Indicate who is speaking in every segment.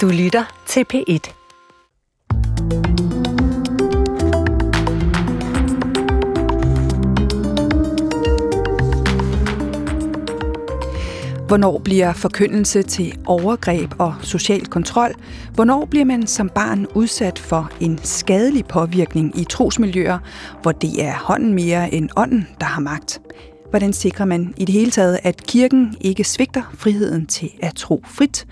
Speaker 1: Du lytter til P1. Hvornår bliver forkyndelse til overgreb og social kontrol? Hvornår bliver man som barn udsat for en skadelig påvirkning i trosmiljøer, hvor det er hånden mere end ånden, der har magt? Hvordan sikrer man i det hele taget, at kirken ikke svigter friheden til at tro frit?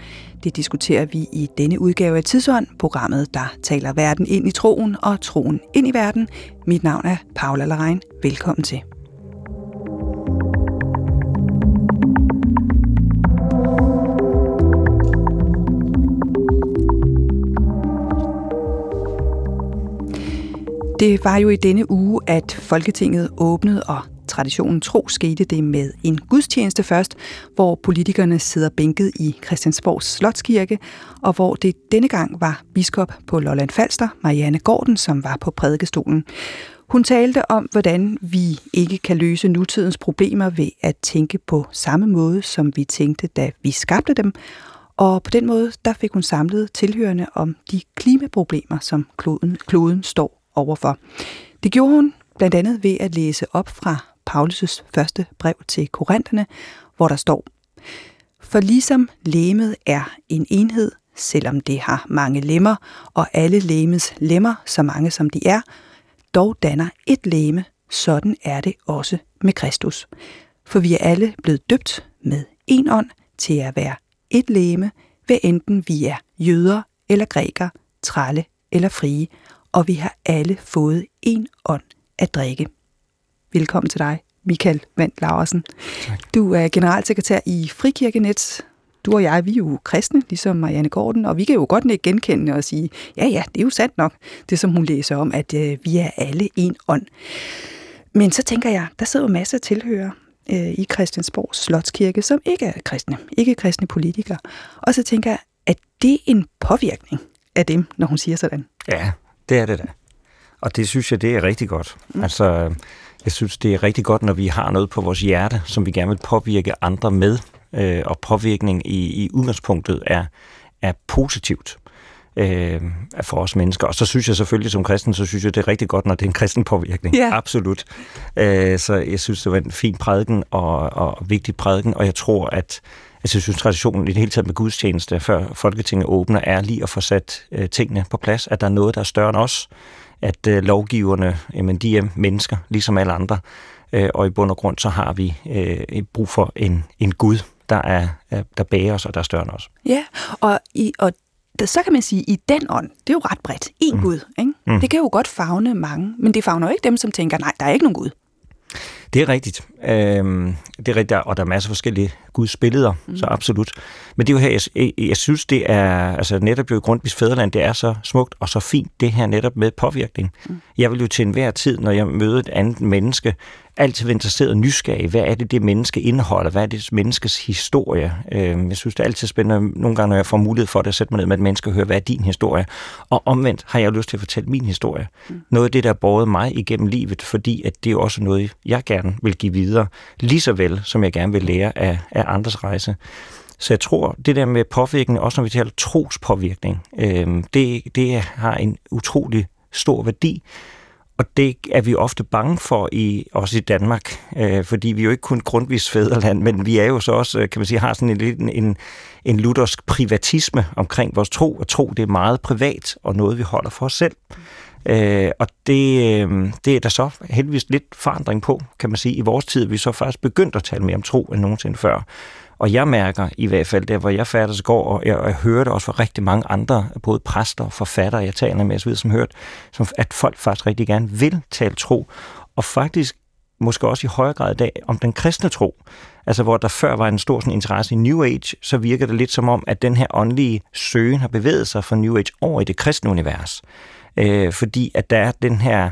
Speaker 1: Det diskuterer vi i denne udgave af Tidsånd, programmet, der taler verden ind i troen og troen ind i verden. Mit navn er Paula Larein. Velkommen til. Det var jo i denne uge, at Folketinget åbnede, og traditionen tro skete det med en gudstjeneste først, hvor politikerne sidder bænket i Christiansborgs Slotskirke, og hvor det denne gang var biskop på Lolland Falster, Marianne Gordon, som var på prædikestolen. Hun talte om, hvordan vi ikke kan løse nutidens problemer ved at tænke på samme måde, som vi tænkte, da vi skabte dem, og på den måde der fik hun samlet tilhørende om de klimaproblemer, som kloden, kloden står overfor. Det gjorde hun blandt andet ved at læse op fra Paulus' første brev til Korintherne, hvor der står, For ligesom læmet er en enhed, selvom det har mange lemmer, og alle læmets lemmer, så mange som de er, dog danner et læme, sådan er det også med Kristus. For vi er alle blevet døbt med en ånd til at være et læme, hvad enten vi er jøder eller grækere, trælle eller frie, og vi har alle fået en ånd at drikke. Velkommen til dig, Michael Vand Laversen. Tak. Du er generalsekretær i Frikirkenet. Du og jeg, vi er jo kristne, ligesom Marianne Gordon, og vi kan jo godt ikke genkende og sige, ja ja, det er jo sandt nok, det som hun læser om, at øh, vi er alle en ånd. Men så tænker jeg, der sidder jo masser af tilhører øh, i Christiansborgs Slotskirke, som ikke er kristne, ikke kristne politikere. Og så tænker jeg, at det er en påvirkning af dem, når hun siger sådan?
Speaker 2: Ja, det er det da. Og det synes jeg, det er rigtig godt. Mm. Altså, jeg synes, det er rigtig godt, når vi har noget på vores hjerte, som vi gerne vil påvirke andre med. Øh, og påvirkning i, i udgangspunktet er, er positivt øh, for os mennesker. Og så synes jeg selvfølgelig som kristen, så synes jeg, det er rigtig godt, når det er en kristen påvirkning. Yeah. Absolut. Øh, så jeg synes, det var en fin prædiken og, og vigtig prædiken, og jeg tror, at Altså, jeg synes, traditionen i det hele taget med gudstjeneste, før Folketinget åbner, er lige at få sat øh, tingene på plads, at der er noget, der er større end os, at øh, lovgiverne, jamen, de er mennesker, ligesom alle andre, øh, og i bund og grund, så har vi øh, brug for en, en Gud, der, er, der bærer os, og der er større end os.
Speaker 1: Ja, og, i, og så kan man sige, i den ånd, det er jo ret bredt. En mm. Gud, ikke? Mm. Det kan jo godt fagne mange, men det fagner jo ikke dem, som tænker, nej, der er ikke nogen Gud.
Speaker 2: Det er rigtigt. Øhm, det er rigtigt, og der er masser af forskellige Guds billeder, mm. så absolut. Men det er jo her, jeg, jeg synes, det er, altså netop jo i Grundtvigs Fæderland, det er så smukt og så fint, det her netop med påvirkning. Mm. Jeg vil jo til enhver tid, når jeg møder et andet menneske, altid være interesseret og nysgerrig. Hvad er det, det menneske indeholder? Hvad er det menneskes historie? Øhm, jeg synes, det er altid spændende, nogle gange, når jeg får mulighed for det, at sætte mig ned med et menneske og høre, hvad er din historie? Og omvendt har jeg lyst til at fortælle min historie. Mm. Noget af det, der båret mig igennem livet, fordi at det er også noget, jeg gerne vil give videre, lige så vel, som jeg gerne vil lære af, af andres rejse. Så jeg tror, det der med påvirkning, også når vi taler trospåvirkning, øh, det, det har en utrolig stor værdi. Og det er vi ofte bange for, i, også i Danmark, øh, fordi vi er jo ikke kun grundvis fædreland, men vi er jo så også, øh, kan man sige, har sådan en, en, en luthersk privatisme omkring vores tro, og tro det er meget privat, og noget vi holder for os selv. Øh, og det, øh, det er der så heldigvis lidt forandring på, kan man sige. I vores tid vi så faktisk begyndt at tale mere om tro end nogensinde før. Og jeg mærker i hvert fald der, hvor jeg færdes går, og jeg, og jeg hører det også fra rigtig mange andre, både præster og forfattere, jeg taler med, osv., som hørt, som, at folk faktisk rigtig gerne vil tale tro, og faktisk måske også i højere grad i dag, om den kristne tro. Altså hvor der før var en stor sådan, interesse i New Age, så virker det lidt som om, at den her åndelige søgen har bevæget sig fra New Age over i det kristne univers. Øh, fordi at der er den her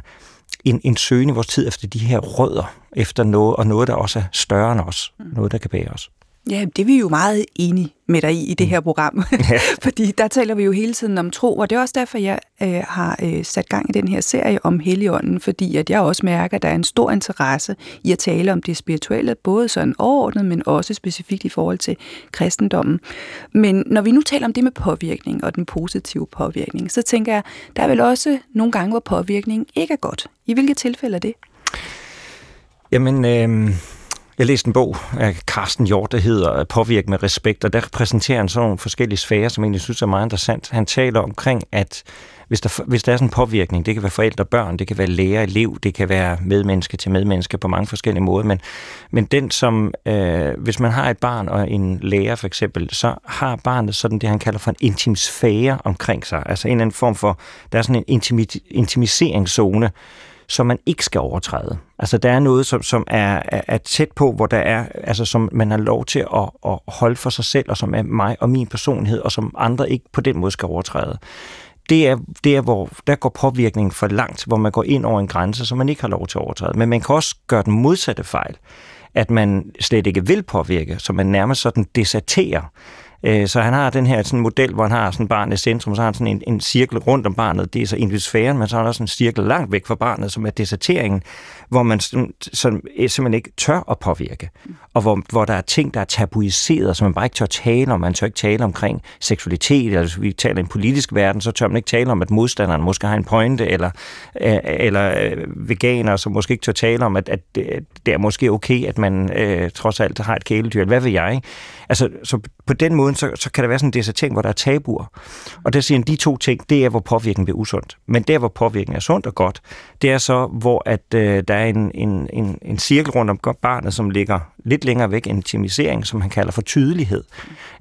Speaker 2: en, en søgen i vores tid efter de her rødder, efter noget, og noget, der også er større end os, mm. noget, der kan bære os.
Speaker 1: Ja, det er vi jo meget enige med dig i i det her program. Ja. Fordi der taler vi jo hele tiden om tro, og det er også derfor, jeg øh, har øh, sat gang i den her serie om Helligånden, fordi at jeg også mærker, at der er en stor interesse i at tale om det spirituelle, både sådan overordnet, men også specifikt i forhold til kristendommen. Men når vi nu taler om det med påvirkning og den positive påvirkning, så tænker jeg, der er vel også nogle gange, hvor påvirkning ikke er godt. I hvilke tilfælde er det?
Speaker 2: Jamen, øh jeg læste en bog af Carsten Hjort, der hedder Påvirk med respekt, og der præsenterer han sådan nogle forskellige sfærer, som jeg egentlig synes er meget interessant. Han taler omkring, at hvis der, hvis der er sådan en påvirkning, det kan være forældre børn, det kan være lærer elev, det kan være medmenneske til medmenneske på mange forskellige måder, men, men den som, øh, hvis man har et barn og en lærer for eksempel, så har barnet sådan det, han kalder for en intimsfære omkring sig, altså en eller anden form for, der er sådan en intimi, intimiseringszone, som man ikke skal overtræde. Altså der er noget, som, som er, er, er tæt på, hvor der er, altså som man har lov til at, at holde for sig selv, og som er mig og min personlighed, og som andre ikke på den måde skal overtræde. Det er, det er, hvor der går påvirkningen for langt, hvor man går ind over en grænse, som man ikke har lov til at overtræde. Men man kan også gøre den modsatte fejl, at man slet ikke vil påvirke, så man nærmest sådan deserterer. Øh, så han har den her sådan model, hvor han har sådan barnet i centrum, så har han sådan en, en cirkel rundt om barnet, det er så individsfæren, men så har han også en cirkel langt væk fra barnet, som er deserteringen, hvor man sådan, sådan, øh, simpelthen ikke tør at påvirke, og hvor, hvor der er ting, der er tabuiseret, som man bare ikke tør tale om. Man tør ikke tale omkring seksualitet, eller hvis vi taler i en politisk verden, så tør man ikke tale om, at modstanderen måske har en pointe, eller, øh, eller øh, veganer, som måske ikke tør tale om, at, at det er måske okay, at man øh, trods alt har et kæledyr. Hvad vil jeg? Altså, så på den måde, så, så kan der være sådan en ting, hvor der er tabuer. Og der siger de to ting, det er, hvor påvirkningen bliver usundt. Men der, hvor påvirkningen er sundt og godt, det er så, hvor at, øh, der er en, en, en, en cirkel rundt om barnet, som ligger lidt længere væk, intimisering, som han kalder for tydelighed.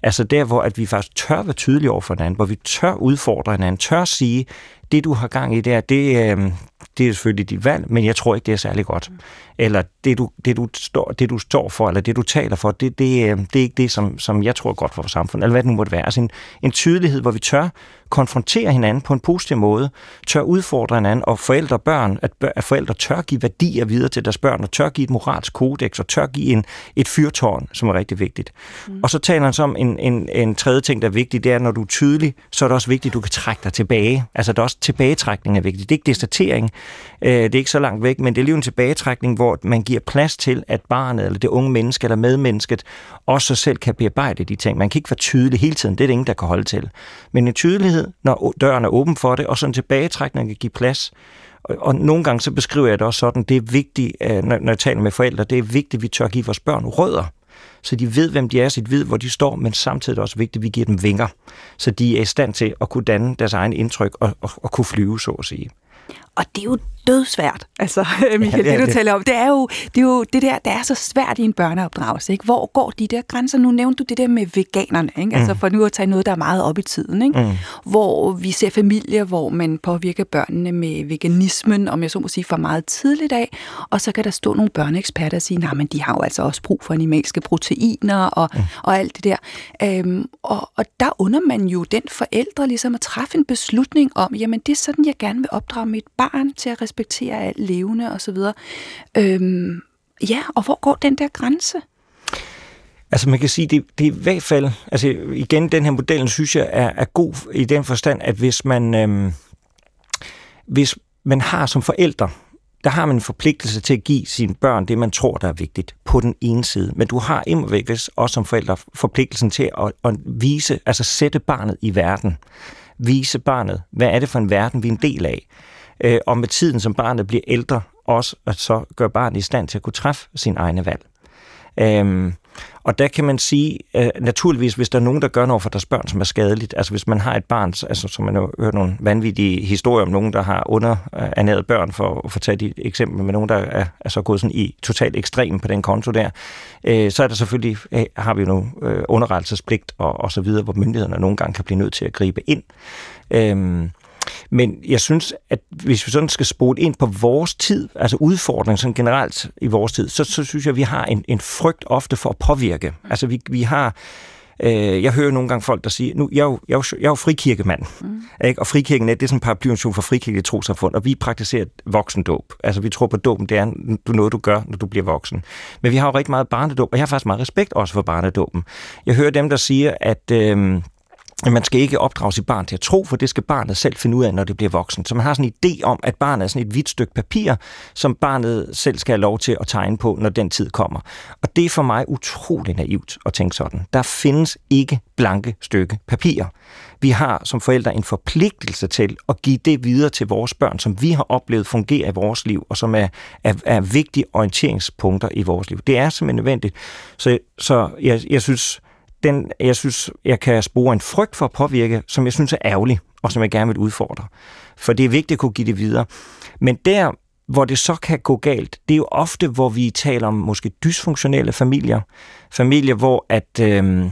Speaker 2: Altså der, hvor at vi faktisk tør være tydelige over for hinanden, hvor vi tør udfordre hinanden, tør sige, det du har gang i der, det, øh, det er selvfølgelig dit valg, men jeg tror ikke, det er særlig godt. Eller det du, det, du står, det, du står for, eller det, du taler for, det, det, øh, det er ikke det, som, som jeg tror er godt for vores samfund, eller hvad det nu måtte være. Altså en, en tydelighed, hvor vi tør konfrontere hinanden på en positiv måde, tør udfordre hinanden, og forældre og børn, at, at forældre tør give værdier videre til deres børn, og tør give et moralsk kodex, og tør give en, et fyrtårn, som er rigtig vigtigt. Mm. Og så taler han så om en, en, en tredje ting, der er vigtig, det er, når du er tydelig, så er det også vigtigt, at du kan trække dig tilbage. Altså, der er også tilbagetrækning er vigtigt. Det er ikke destatering, øh, det er ikke så langt væk, men det er lige en tilbagetrækning, hvor man giver plads til, at barnet, eller det unge menneske, eller medmennesket, også selv kan bearbejde de ting. Man kan ikke være tydelig hele tiden, det er det ingen, der kan holde til. Men en tydelighed, når døren er åben for det, og så en tilbagetrækning kan give plads. Og, og nogle gange så beskriver jeg det også sådan, det er vigtigt, øh, når, når jeg taler med forældre, det er vigtigt, at vi tør give vores børn rødder så de ved, hvem de er, så de ved, hvor de står, men samtidig er det også vigtigt, at vi giver dem vinger, så de er i stand til at kunne danne deres egen indtryk og, og, og kunne flyve, så at sige.
Speaker 1: Og det er jo dødsvært, altså, Michael, ja, det, det, du taler om. Det er, jo, det er jo det der, der er så svært i en børneopdragelse. Ikke? Hvor går de der grænser? Nu nævnte du det der med veganerne, ikke? Altså, mm. for nu at tage noget, der er meget op i tiden. Ikke? Mm. Hvor vi ser familier, hvor man påvirker børnene med veganismen, om jeg så må sige, for meget tidligt af. Og så kan der stå nogle børneeksperter og sige, men de har jo altså også brug for animalske proteiner og, mm. og alt det der. Øhm, og, og der under man jo den forældre ligesom at træffe en beslutning om, jamen det er sådan, jeg gerne vil opdrage mit barn til at respektere alt levende osv. Øhm, ja, og hvor går den der grænse?
Speaker 2: Altså man kan sige, det, det er i hvert fald, altså igen, den her modellen synes jeg er, er god i den forstand, at hvis man, øhm, hvis man har som forældre, der har man en forpligtelse til at give sine børn det, man tror, der er vigtigt, på den ene side. Men du har imodvæk også som forældre forpligtelsen til at, at vise, altså sætte barnet i verden. Vise barnet, hvad er det for en verden, vi er en del af øh, og med tiden, som barnet bliver ældre, også at så gør barnet i stand til at kunne træffe sin egne valg. Øhm, og der kan man sige, øh, naturligvis, hvis der er nogen, der gør noget for deres børn, som er skadeligt, altså hvis man har et barn, altså som man har hørt nogle vanvittige historier om nogen, der har underernæret børn, for at få taget et eksempel med nogen, der er, er så gået sådan i totalt ekstrem på den konto der, øh, så er der selvfølgelig, øh, har vi jo nogle øh, underrettelsespligt og, og så videre, hvor myndighederne nogle gange kan blive nødt til at gribe ind. Øhm, men jeg synes, at hvis vi sådan skal spole ind på vores tid, altså udfordringen sådan generelt i vores tid, så, så synes jeg, at vi har en, en frygt ofte for at påvirke. Altså vi, vi har Øh, jeg hører nogle gange folk, der siger, nu, jeg er jo, jeg er jo, jeg er jo frikirkemand, mm. ikke? og frikirken er, det er sådan en paraplyorganisation for frikirkelige trosamfund, og vi praktiserer voksendåb. Altså vi tror på dåben, det er noget, du gør, når du bliver voksen. Men vi har jo rigtig meget barnedåb, og jeg har faktisk meget respekt også for barnedåben. Jeg hører dem, der siger, at... Øh, man skal ikke opdrage sit barn til at tro, for det skal barnet selv finde ud af, når det bliver voksen. Så man har sådan en idé om, at barnet er sådan et hvidt stykke papir, som barnet selv skal have lov til at tegne på, når den tid kommer. Og det er for mig utrolig naivt at tænke sådan. Der findes ikke blanke stykke papir. Vi har som forældre en forpligtelse til at give det videre til vores børn, som vi har oplevet fungere i vores liv, og som er, er, er vigtige orienteringspunkter i vores liv. Det er simpelthen nødvendigt. Så, så jeg, jeg synes, den, jeg synes, jeg kan spore en frygt for at påvirke, som jeg synes er ærgerlig, og som jeg gerne vil udfordre. For det er vigtigt at kunne give det videre. Men der, hvor det så kan gå galt, det er jo ofte, hvor vi taler om måske dysfunktionelle familier. Familier, hvor at, øh,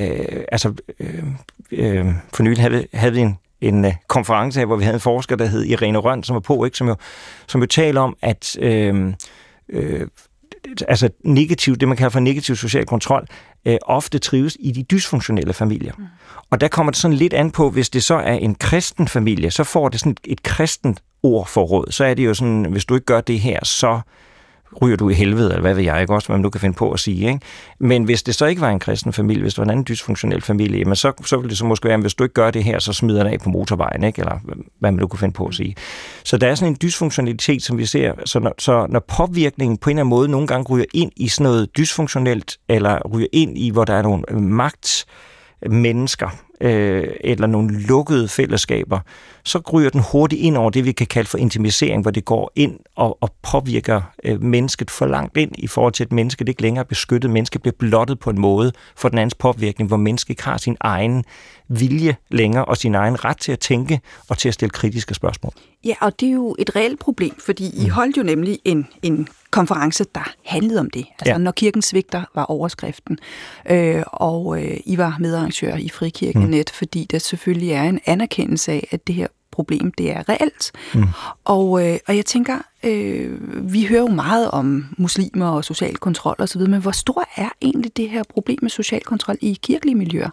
Speaker 2: øh, altså, øh, øh, for nylig havde, havde vi en, en øh, konference her, hvor vi havde en forsker, der hed Irene Røn, som var på, ikke, som, jo, som jo taler om, at øhm, øh, øh, altså negativ, det man kalder for negativ social kontrol, øh, ofte trives i de dysfunktionelle familier. Mm. Og der kommer det sådan lidt an på, hvis det så er en kristen familie, så får det sådan et, et kristent ord for råd. Så er det jo sådan, hvis du ikke gør det her, så ryger du i helvede, eller hvad ved jeg, ikke også, hvad man nu kan finde på at sige. Ikke? Men hvis det så ikke var en kristen familie, hvis det var en anden dysfunktionel familie, jamen så, så ville det så måske være, at hvis du ikke gør det her, så smider den af på motorvejen, ikke? eller hvad man nu kan finde på at sige. Så der er sådan en dysfunktionalitet, som vi ser, så når, så når påvirkningen på en eller anden måde nogle gange ryger ind i sådan noget dysfunktionelt, eller ryger ind i, hvor der er nogle magt, mennesker øh, eller nogle lukkede fællesskaber, så ryger den hurtigt ind over det, vi kan kalde for intimisering, hvor det går ind og, og påvirker øh, mennesket for langt ind i forhold til, at mennesket ikke længere er beskyttet. Mennesket bliver blottet på en måde for den andens påvirkning, hvor mennesket ikke har sin egen vilje længere og sin egen ret til at tænke og til at stille kritiske spørgsmål.
Speaker 1: Ja, og det er jo et reelt problem, fordi I mm. holdt jo nemlig en, en konference, der handlede om det. Altså, ja. når kirken svigter, var overskriften. Øh, og øh, I var medarrangør i Frikirkenet, mm. fordi der selvfølgelig er en anerkendelse af, at det her problem, det er reelt. Mm. Og, øh, og jeg tænker, øh, vi hører jo meget om muslimer og social kontrol osv., men hvor stor er egentlig det her problem med social kontrol i kirkelige miljøer?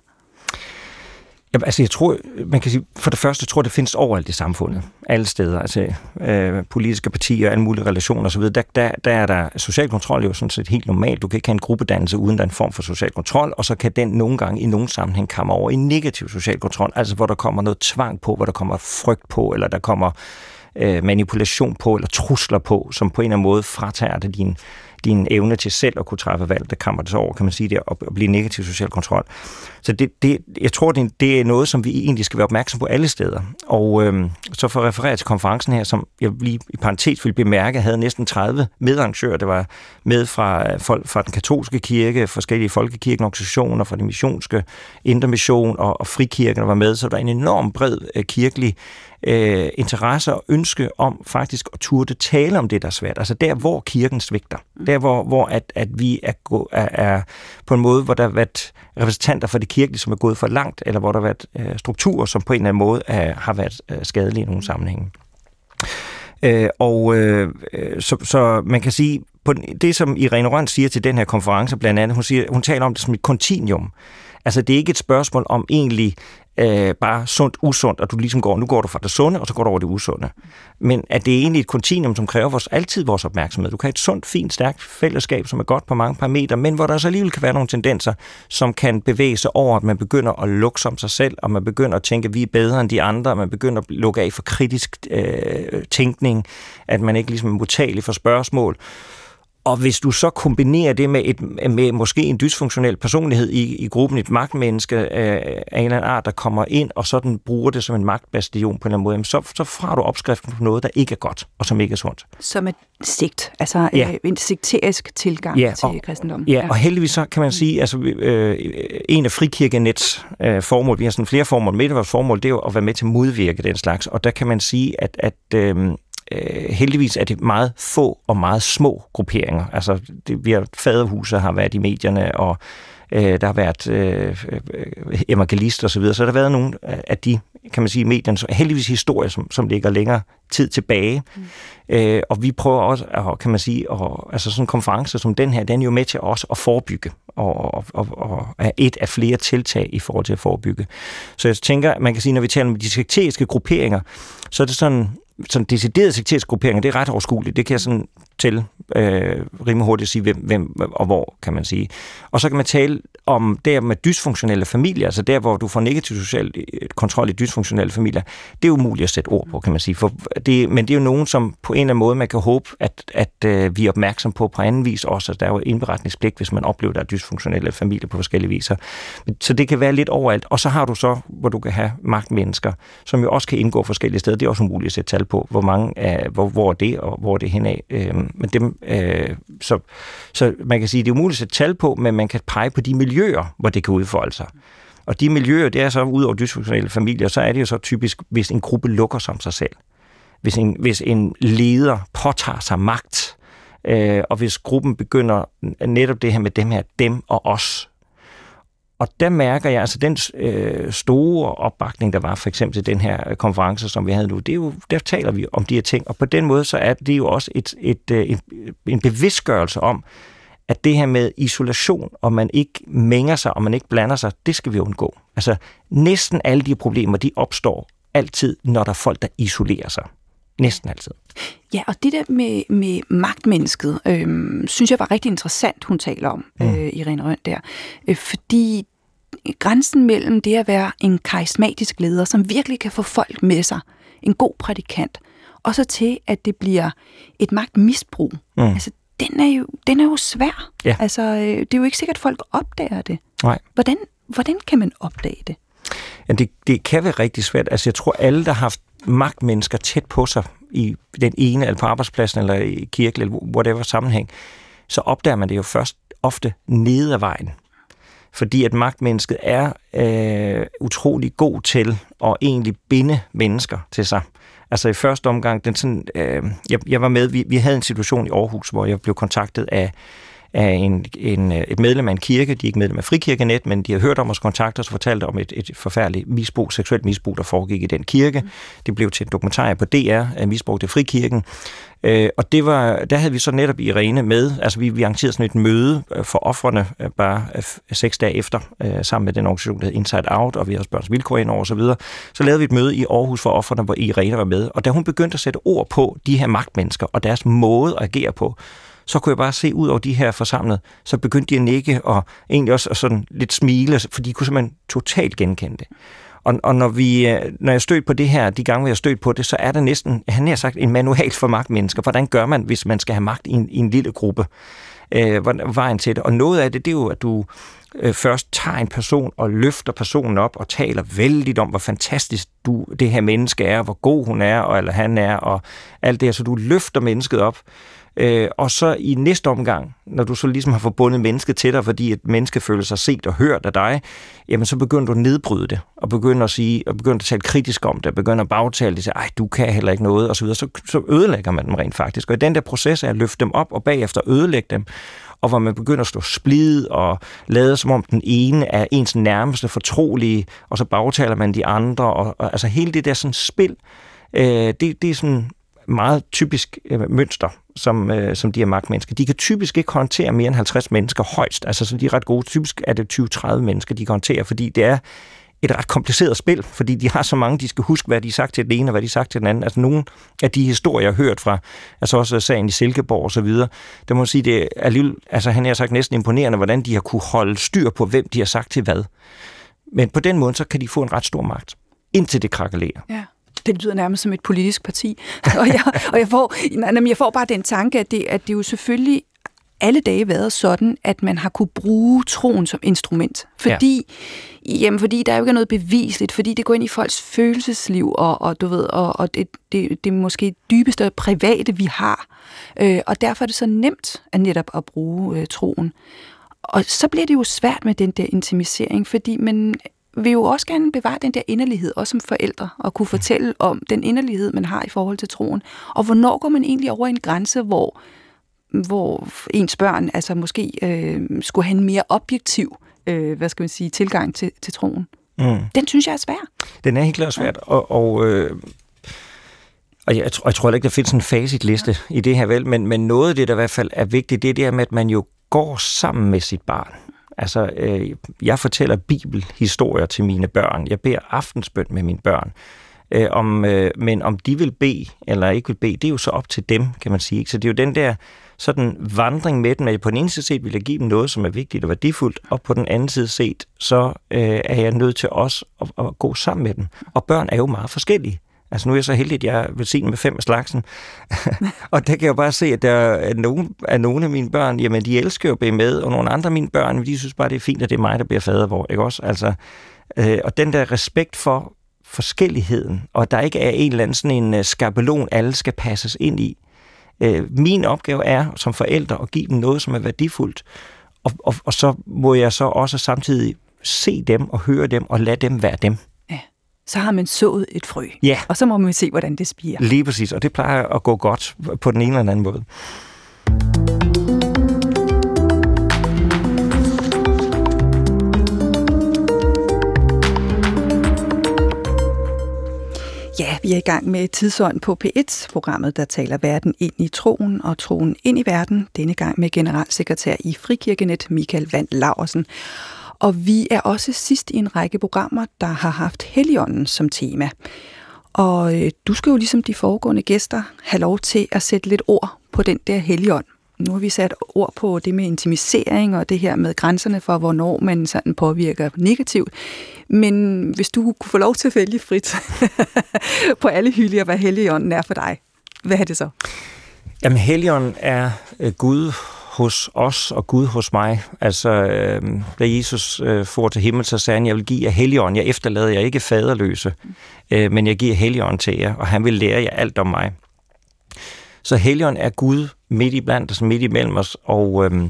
Speaker 2: Ja, altså jeg tror, man kan sige, for det første tror jeg, det findes overalt i samfundet. Alle steder, altså øh, politiske partier, alle mulige relationer osv., der, der, der er der, social kontrol jo sådan set helt normalt. Du kan ikke have en gruppedannelse uden der er en form for social kontrol, og så kan den nogle gange i nogen sammenhæng komme over i negativ social kontrol, altså hvor der kommer noget tvang på, hvor der kommer frygt på, eller der kommer øh, manipulation på, eller trusler på, som på en eller anden måde fratager det din din evne til selv at kunne træffe valg, der kommer det så over, kan man sige det, og blive negativ social kontrol. Så det, det, jeg tror, det, det er noget, som vi egentlig skal være opmærksom på alle steder. Og øh, så for at referere til konferencen her, som jeg lige i parentes vil bemærke, havde næsten 30 medarrangører, der var med fra, øh, folk fra den katolske kirke, forskellige folkekirkenorganisationer, fra den missionske intermission og, og frikirken, der var med, så der var en enorm bred øh, kirkelig øh, interesse og ønske om faktisk at turde tale om det, der er svært. Altså der, hvor kirken svigter. Mm. Der, hvor, hvor at, at vi er, er, er på en måde, hvor der har været repræsentanter for det kirkelige, som er gået for langt, eller hvor der har været øh, strukturer, som på en eller anden måde er, har været øh, skadelige i nogle sammenhænge. Øh, og øh, så, så man kan sige, på det som Irene Røn siger til den her konference, blandt andet, hun, siger, hun taler om det som et kontinuum. Altså det er ikke et spørgsmål om egentlig øh, bare sundt, usundt, og du ligesom går, nu går du fra det sunde, og så går du over det usunde. Men at det er egentlig et kontinuum, som kræver vores, altid vores opmærksomhed. Du kan have et sundt, fint, stærkt fællesskab, som er godt på mange parametre, men hvor der så alligevel kan være nogle tendenser, som kan bevæge sig over, at man begynder at lukke som sig selv, og man begynder at tænke, at vi er bedre end de andre, og man begynder at lukke af for kritisk øh, tænkning, at man ikke ligesom er modtagelig for spørgsmål. Og hvis du så kombinerer det med, et, med måske en dysfunktionel personlighed i, i gruppen, et magtmenneske af, af en eller anden art, der kommer ind og sådan bruger det som en magtbastion på en eller anden måde, så, så får du opskriften på noget, der ikke er godt og som ikke er sundt.
Speaker 1: Som et sigt, altså ja. øh, en sekterisk tilgang ja, til kristendommen.
Speaker 2: Ja, ja, og heldigvis så kan man sige, altså øh, en af frikirkenets øh, formål, vi har sådan flere formål, med vores formål, det er jo at være med til at modvirke den slags, og der kan man sige, at, at øh, øh, heldigvis er det meget få og meget små grupperinger. Altså, det, vi har, faderhuset har været i medierne, og øh, der har været øh, evangelister osv., så, så der har været nogle af de kan man sige, medierne, heldigvis historie, som, som ligger længere tid tilbage. Mm. Øh, og vi prøver også, at, kan man sige, at, altså sådan en konference som den her, den er jo med til også at forebygge, og, og, og, og er et af flere tiltag i forhold til at forebygge. Så jeg tænker, man kan sige, når vi taler om de sekteriske grupperinger, så er det sådan, sådan deciderede sekteriske grupperinger, det er ret overskueligt. Det kan jeg sådan til øh, rimelig hurtigt sige, hvem, hvem og hvor, kan man sige. Og så kan man tale om der med dysfunktionelle familier, altså der, hvor du får negativ social øh, kontrol i dysfunktionelle familier, det er umuligt at sætte ord på, kan man sige. For det, men det er jo nogen, som på en eller anden måde, man kan håbe, at, at øh, vi er opmærksom på på anden vis også. Altså, der er jo indberetningspligt, hvis man oplever, at der er dysfunktionelle familier på forskellige viser. Så det kan være lidt overalt. Og så har du så, hvor du kan have magtmennesker, som jo også kan indgå forskellige steder. Det er også umuligt at sætte tal på, hvor mange er, hvor, hvor er det, og hvor er det henad. Øh, men dem, øh, så, så man kan sige, det er umuligt at sætte tal på, men man kan pege på de miljøer, hvor det kan udfolde sig. Og de miljøer, det er så ud over dysfunktionelle familier, så er det jo så typisk, hvis en gruppe lukker som sig selv. Hvis en, hvis en leder påtager sig magt, øh, og hvis gruppen begynder netop det her med dem her, dem og os, og der mærker jeg, altså den øh, store opbakning, der var for eksempel til den her konference, som vi havde nu, det er jo, der taler vi om de her ting, og på den måde så er det jo også et, et, et, øh, en bevidstgørelse om, at det her med isolation, og man ikke mænger sig, og man ikke blander sig, det skal vi undgå. Altså næsten alle de problemer, de opstår altid, når der er folk, der isolerer sig. Næsten altid.
Speaker 1: Ja, og det der med, med magtmennesket, øh, synes jeg var rigtig interessant, hun taler om, mm. øh, Irene Røn der. Øh, fordi grænsen mellem det at være en karismatisk leder, som virkelig kan få folk med sig, en god prædikant, og så til, at det bliver et magtmisbrug. Mm. Altså, den er jo, den er jo svær. Ja. Altså, øh, det er jo ikke sikkert, at folk opdager det.
Speaker 2: Nej.
Speaker 1: Hvordan, hvordan kan man opdage det?
Speaker 2: Ja, det, det kan være rigtig svært. Altså, jeg tror, alle, der har haft magtmennesker tæt på sig i den ene, eller på arbejdspladsen, eller i kirke, eller whatever sammenhæng, så opdager man det jo først ofte nede af vejen fordi at magtmennesket er øh, utrolig god til at egentlig binde mennesker til sig. Altså i første omgang, den sådan, øh, jeg, jeg var med, vi, vi havde en situation i Aarhus, hvor jeg blev kontaktet af af en, en, et medlem af en kirke. De er ikke medlem af Frikirkenet, men de har hørt om os, kontaktet os og fortalt om et, et forfærdeligt misbrug, seksuelt misbrug, der foregik i den kirke. Mm. Det blev til en dokumentar på DR af misbrug til Frikirken. Øh, og det var, der havde vi så netop Irene med. Altså vi, vi arrangerede sådan et møde øh, for offrene øh, bare øh, seks dage efter, øh, sammen med den organisation, der hed Inside Out, og vi havde børns vilkår ind over og så videre. Så lavede vi et møde i Aarhus for offrene, hvor Irene var med. Og da hun begyndte at sætte ord på de her magtmennesker og deres måde at agere på, så kunne jeg bare se ud over de her forsamlede, så begyndte de at nikke og egentlig også at sådan lidt smile, for de kunne simpelthen totalt genkende det. Og, og når, vi, øh, når jeg stødt på det her, de gange, hvor jeg stødt på det, så er der næsten, han har sagt, en manual for magtmennesker. Hvordan gør man, hvis man skal have magt i en, i en lille gruppe? Øh, vejen til det. Og noget af det, det er jo, at du øh, først tager en person og løfter personen op og taler vældigt om, hvor fantastisk du, det her menneske er, hvor god hun er, og, eller han er, og alt det her. Så du løfter mennesket op. Øh, og så i næste omgang, når du så ligesom har forbundet mennesket til dig, fordi et menneske føler sig set og hørt af dig, jamen så begynder du at nedbryde det, og begynder at sige, og begynder at tale kritisk om det, og begynder at bagtale det, ej, du kan heller ikke noget, og så videre, så, så ødelægger man dem rent faktisk. Og i den der proces er at løfte dem op, og bagefter ødelægge dem, og hvor man begynder at stå splid og lade som om den ene er ens nærmeste fortrolige, og så bagtaler man de andre, og, og altså hele det der sådan spil, øh, det, det er sådan meget typisk øh, mønster, som, øh, som de her magtmennesker. De kan typisk ikke håndtere mere end 50 mennesker højst. Altså, så de er ret gode. Typisk er det 20-30 mennesker, de kan håndtere, fordi det er et ret kompliceret spil, fordi de har så mange, de skal huske, hvad de har sagt til den ene, og hvad de har sagt til den anden. Altså nogle af de historier, jeg har hørt fra, altså også sagen i Silkeborg og så videre, der må sige, det er alligevel, altså han har sagt næsten imponerende, hvordan de har kunne holde styr på, hvem de har sagt til hvad. Men på den måde, så kan de få en ret stor magt, indtil det krakalerer.
Speaker 1: Ja det lyder nærmest som et politisk parti. og jeg, og jeg, får, nej, jeg får bare den tanke, at det, at det jo selvfølgelig alle dage været sådan, at man har kunne bruge troen som instrument. Fordi, ja. jamen, fordi der er jo ikke noget bevisligt, fordi det går ind i folks følelsesliv, og, og du ved, og, og det, det, det er måske dybeste private, vi har. Øh, og derfor er det så nemt at netop at bruge øh, troen. Og så bliver det jo svært med den der intimisering, fordi man vil jo også gerne bevare den der inderlighed, også som forældre, og kunne fortælle om den inderlighed, man har i forhold til troen. Og hvornår går man egentlig over en grænse, hvor, hvor ens børn altså måske øh, skulle have en mere objektiv øh, hvad skal man sige, tilgang til, til troen? Mm. Den synes jeg er svær.
Speaker 2: Den er helt klart svært, ja. og, og øh, og jeg, tror, jeg tror ikke, der findes en facitliste i det her vel, men, men noget af det, der i hvert fald er vigtigt, det er det med, at man jo går sammen med sit barn. Altså, øh, jeg fortæller bibelhistorier til mine børn. Jeg beder aftensbøn med mine børn. Øh, om, øh, men om de vil bede eller ikke vil bede, det er jo så op til dem, kan man sige. Ikke? Så det er jo den der sådan vandring med dem, at på den ene side set vil jeg give dem noget, som er vigtigt og værdifuldt, og på den anden side set, så øh, er jeg nødt til også at, at gå sammen med dem. Og børn er jo meget forskellige. Altså nu er jeg så heldig, at jeg vil se med fem af slagsen. og der kan jeg bare se, at der er nogle, at nogle af mine børn, jamen de elsker jo at blive med, og nogle andre af mine børn, de synes bare, det er fint, at det er mig, der bliver fader ikke også? Altså, øh, og den der respekt for forskelligheden, og der ikke er en eller anden sådan en øh, skabelon, alle skal passes ind i. Øh, min opgave er som forældre at give dem noget, som er værdifuldt, og, og, og så må jeg så også samtidig se dem og høre dem og lade dem være dem
Speaker 1: så har man sået et frø.
Speaker 2: Ja.
Speaker 1: Og så må man se, hvordan det spiger.
Speaker 2: Lige præcis, og det plejer at gå godt på den ene eller anden måde.
Speaker 1: Ja, vi er i gang med Tidsånd på P1, programmet, der taler verden ind i troen og troen ind i verden. Denne gang med generalsekretær i Frikirkenet, Michael Vand Laversen. Og vi er også sidst i en række programmer, der har haft Helligånden som tema. Og øh, du skal jo ligesom de foregående gæster have lov til at sætte lidt ord på den der Helligånd. Nu har vi sat ord på det med intimisering og det her med grænserne for, hvornår man sådan påvirker negativt. Men hvis du kunne få lov til at vælge frit på alle hylder, hvad Helligånden er for dig, hvad er det så?
Speaker 2: Jamen, Helligånden er øh, Gud hos os og Gud hos mig. Altså, øh, da Jesus øh, for til himmel, så sagde han, jeg vil give jer helligånd. Jeg efterlader jer ikke faderløse, øh, men jeg giver helligånd til jer, og han vil lære jer alt om mig. Så helligånd er Gud midt i blandt os, midt imellem os, og øh,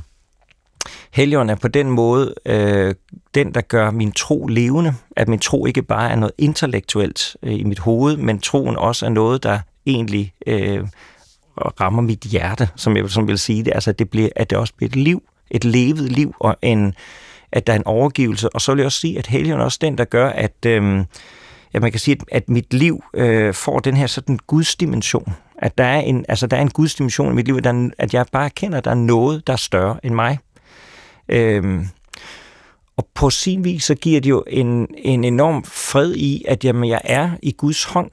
Speaker 2: helligånd er på den måde øh, den, der gør min tro levende. At min tro ikke bare er noget intellektuelt øh, i mit hoved, men troen også er noget, der egentlig øh, rammer mit hjerte, som jeg som vil sige det. Altså, det, bliver, at det også bliver et liv, et levet liv, og en, at der er en overgivelse. Og så vil jeg også sige, at helgen er også den, der gør, at, øh, at man kan sige, at, at mit liv øh, får den her sådan gudsdimension. At der er en, altså, der er en gudsdimension i mit liv, at, der, at jeg bare kender, at der er noget, der er større end mig. Øh, og på sin vis, så giver det jo en, en enorm fred i, at jamen, jeg er i Guds hånd.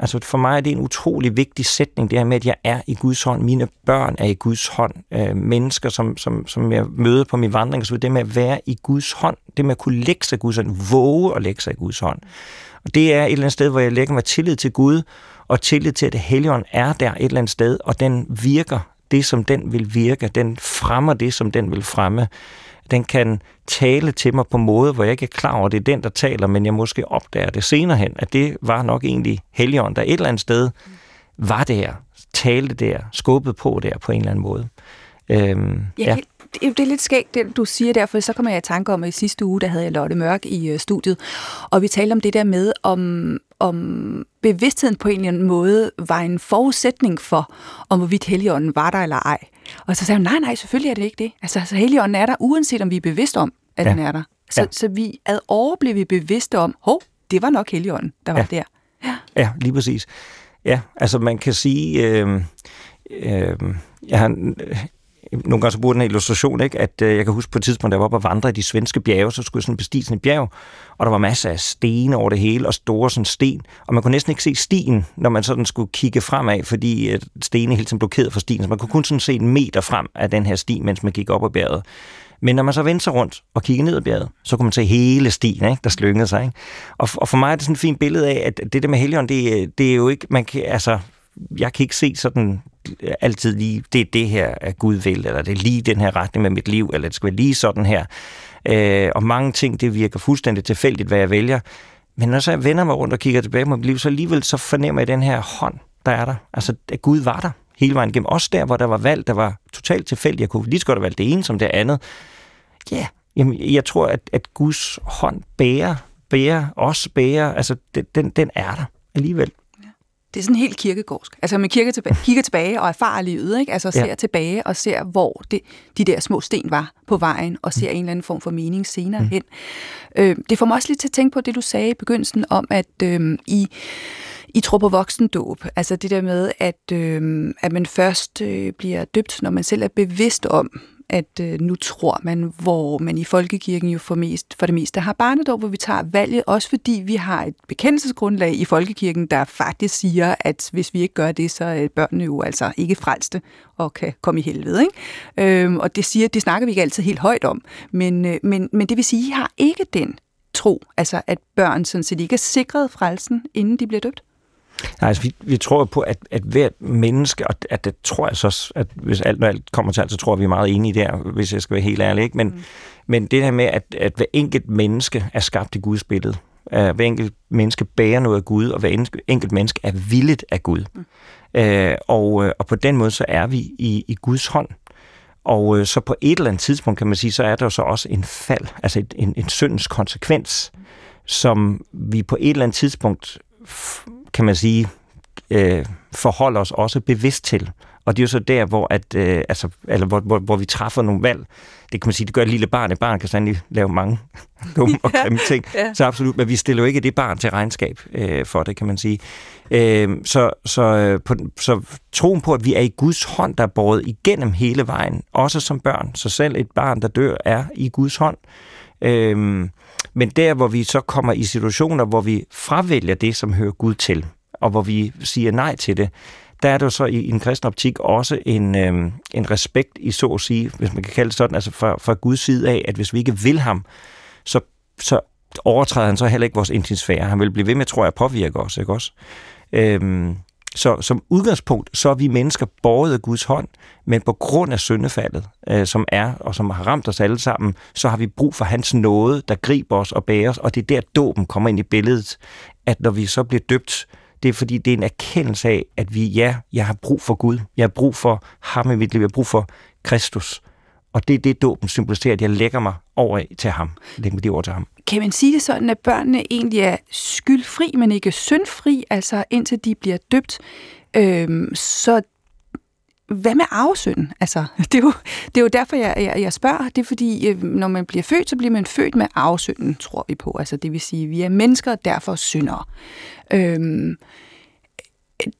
Speaker 2: Altså for mig er det en utrolig vigtig sætning, det her med, at jeg er i Guds hånd. Mine børn er i Guds hånd. Øh, mennesker, som, som, som jeg møder på min vandring, så det med at være i Guds hånd, det med at kunne lægge sig i Guds hånd, våge at lægge sig i Guds hånd. Og det er et eller andet sted, hvor jeg lægger mig tillid til Gud, og tillid til, at Helligånden er der et eller andet sted, og den virker det, som den vil virke. Den fremmer det, som den vil fremme den kan tale til mig på en måde, hvor jeg ikke er klar over, at det er den, der taler, men jeg måske opdager det senere hen, at det var nok egentlig Helligånd, der et eller andet sted var der, talte der, skubbede på der på en eller anden måde.
Speaker 1: Øhm, ja, ja. Det, det er lidt skægt, det du siger der, for så kommer jeg i tanke om, at i sidste uge, der havde jeg Lotte Mørk i øh, studiet, og vi talte om det der med, om, om bevidstheden på en eller anden måde var en forudsætning for, om hvorvidt Helligånden var der eller ej. Og så sagde hun, nej, nej, selvfølgelig er det ikke det. Altså, altså Helligånden er der, uanset om vi er bevidste om, at ja. den er der. Så, ja. så vi ad år blev vi bevidste om, hov, det var nok Helligånden, der var
Speaker 2: ja.
Speaker 1: der.
Speaker 2: Ja. ja, lige præcis. Ja, altså man kan sige, øh, øh, jeg har nogle gange så bruger den her illustration, ikke? at øh, jeg kan huske på et tidspunkt, da jeg var oppe og vandre i de svenske bjerge, så skulle jeg sådan bestige sådan et bjerg, og der var masser af sten over det hele, og store sådan sten, og man kunne næsten ikke se stien, når man sådan skulle kigge fremad, fordi øh, stenene hele tiden blokerede for stien, så man kunne kun sådan se en meter frem af den her sti, mens man gik op ad bjerget. Men når man så vendte sig rundt og kiggede ned ad bjerget, så kunne man se hele stien, ikke, der slyngede sig. Ikke? Og, og for mig er det sådan et fint billede af, at det der med Helion, det, øh, det er jo ikke, man kan, altså, jeg kan ikke se sådan altid lige, det er det her, at Gud vil, eller det er lige den her retning med mit liv, eller det skal være lige sådan her. Øh, og mange ting, det virker fuldstændig tilfældigt, hvad jeg vælger. Men når så jeg vender mig rundt og kigger tilbage på mit liv, så alligevel så fornemmer jeg den her hånd, der er der. Altså, at Gud var der hele vejen igennem. Også der, hvor der var valg, der var totalt tilfældigt. Jeg kunne lige så godt have valgt det ene som det andet. Ja, yeah. Jamen, jeg tror, at, at Guds hånd bærer, bærer, os, bærer, altså den, den, den er der alligevel
Speaker 1: det er sådan helt kirkegårdsk. Altså man kigger tilbage, kigger tilbage og erfarer livet, ikke? Altså ser ja. tilbage og ser, hvor det, de der små sten var på vejen, og ser mm. en eller anden form for mening senere mm. hen. Øh, det får mig også lidt til at tænke på det, du sagde i begyndelsen om, at øh, i i tror på voksendåb. Altså det der med, at, øh, at man først øh, bliver døbt, når man selv er bevidst om, at øh, nu tror man, hvor man i folkekirken jo for, mest, for det meste har barnedåb, hvor vi tager valget, også fordi vi har et bekendelsesgrundlag i folkekirken, der faktisk siger, at hvis vi ikke gør det, så er børnene jo altså ikke frelste og kan komme i helvede. Ikke? Øhm, og det, siger, det snakker vi ikke altid helt højt om, men, øh, men, men det vil sige, at I har ikke den tro, altså at børn sådan set ikke er sikret frelsen, inden de bliver døbt?
Speaker 2: Nej, altså, vi, vi tror på, at, at hvert menneske, og at det tror jeg så, at hvis alt, når alt kommer til alt, så tror jeg, vi er meget enige der, hvis jeg skal være helt ærlig. Ikke? Men, mm. men det her med, at, at hver enkelt menneske er skabt i Guds billede. Uh, hver enkelt menneske bærer noget af Gud, og hver enkelt menneske er villigt af Gud. Mm. Uh, og, og på den måde, så er vi i, i Guds hånd. Og uh, så på et eller andet tidspunkt, kan man sige, så er der jo så også en fald, altså et, en, en syndens konsekvens, som vi på et eller andet tidspunkt kan man sige, øh, forholder os også bevidst til. Og det er jo så der, hvor, at, øh, altså, eller hvor, hvor, hvor vi træffer nogle valg. Det kan man sige, det gør et lille barn. Et barn kan sandelig lave mange dumme og grimme ting. ja. Så absolut, men vi stiller jo ikke det barn til regnskab øh, for det, kan man sige. Øh, så, så, øh, på, så troen på, at vi er i Guds hånd, der er båret igennem hele vejen, også som børn. Så selv et barn, der dør, er i Guds hånd. Øh, men der, hvor vi så kommer i situationer, hvor vi fravælger det, som hører Gud til, og hvor vi siger nej til det, der er der så i en kristen optik også en, øh, en respekt i, så at sige, hvis man kan kalde det sådan, altså fra, fra Guds side af, at hvis vi ikke vil ham, så, så overtræder han så heller ikke vores intimsfære. Han vil blive ved med, tror jeg, at påvirke os, ikke også? Øhm, så som udgangspunkt, så er vi mennesker båret af Guds hånd, men på grund af syndefaldet, øh, som er og som har ramt os alle sammen, så har vi brug for hans nåde, der griber os og bærer os, og det er der dåben kommer ind i billedet, at når vi så bliver døbt, det er fordi, det er en erkendelse af, at vi, ja, jeg har brug for Gud, jeg har brug for ham i mit liv, jeg har brug for Kristus. Og det er det, dåben symboliserer, at jeg lægger mig over til ham, lægger mig de over til ham.
Speaker 1: Kan man sige det sådan, at børnene egentlig er skyldfri, men ikke syndfri, altså indtil de bliver døbt? Øhm, så hvad med arvesynden? Altså, det, er jo, det er jo derfor, jeg, jeg, jeg spørger. Det er fordi, øh, når man bliver født, så bliver man født med arvesynden, tror vi på. Altså, det vil sige, vi er mennesker, derfor synder. Øhm,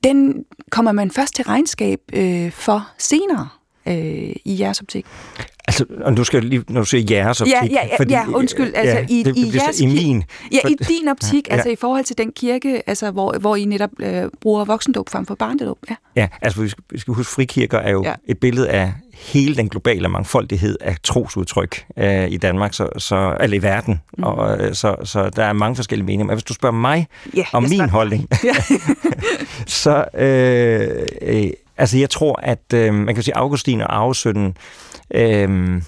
Speaker 1: den kommer man først til regnskab øh, for senere øh, i jeres optik?
Speaker 2: Altså, og nu skal lige, når du siger jeres optik.
Speaker 1: Ja, ja, ja, fordi, ja undskyld. Altså, ja, i, det, i, jeres,
Speaker 2: i min.
Speaker 1: Ja, i din optik, ja, altså i forhold til den kirke, altså, hvor, hvor I netop øh, bruger voksendåb frem for barndåb. Ja.
Speaker 2: ja, altså vi skal, vi skal huske, frikirker er jo ja. et billede af hele den globale mangfoldighed af trosudtryk øh, i Danmark, så, så, eller i verden. Mm. Og, øh, så, så der er mange forskellige meninger. Men hvis du spørger mig ja, om min holdning, ja. så øh, øh, altså jeg tror, at øh, man kan sige, Augustin og arvesynden, øh,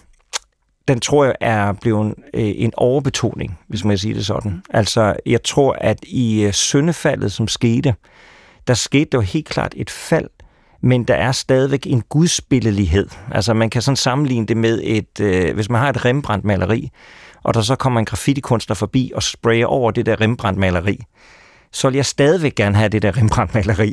Speaker 2: den tror jeg er blevet øh, en overbetoning, hvis man kan sige det sådan. Altså, jeg tror, at i øh, syndefaldet, som skete, der skete jo helt klart et fald, men der er stadigvæk en gudsbillelighed. Altså, man kan sådan sammenligne det med et, øh, hvis man har et Rembrandt-maleri, og der så kommer en graffiti-kunstner forbi og sprayer over det der Rembrandt-maleri, så vil jeg stadigvæk gerne have det der Rembrandt-maleri,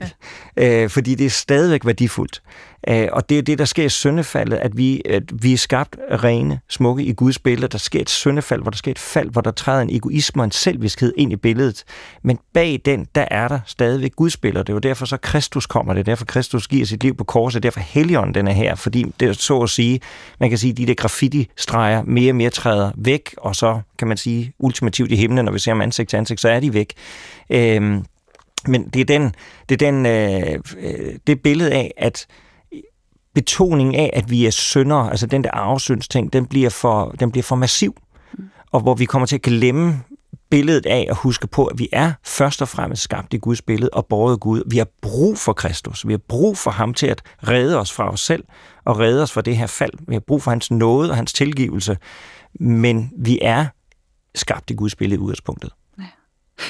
Speaker 2: ja. øh, fordi det er stadigvæk værdifuldt. Øh, og det er det, der sker i syndefaldet, at vi, at vi er skabt rene, smukke i Guds billede. Der sker et syndefald, hvor der sker et fald, hvor der træder en egoisme og en selvviskhed ind i billedet. Men bag den, der er der stadigvæk Guds billede. Det er jo derfor, så Kristus kommer. Det er derfor, Kristus giver sit liv på korset. Det er derfor, Helligånden den er her. Fordi det er så at sige, man kan sige, de der graffiti-streger mere og mere træder væk, og så kan man sige ultimativt i himlen, når vi ser dem ansigt til ansigt, så er de væk. Øhm, men det er den, det, er den, øh, øh det billede af, at betoning af, at vi er syndere, altså den der arvesyndsting, den bliver for, den bliver for massiv. Mm. Og hvor vi kommer til at glemme billedet af at huske på, at vi er først og fremmest skabt i Guds billede og båret Gud. Vi har brug for Kristus. Vi har brug for ham til at redde os fra os selv og redde os fra det her fald. Vi har brug for hans nåde og hans tilgivelse. Men vi er skabt i Guds billede i udgangspunktet. Ja.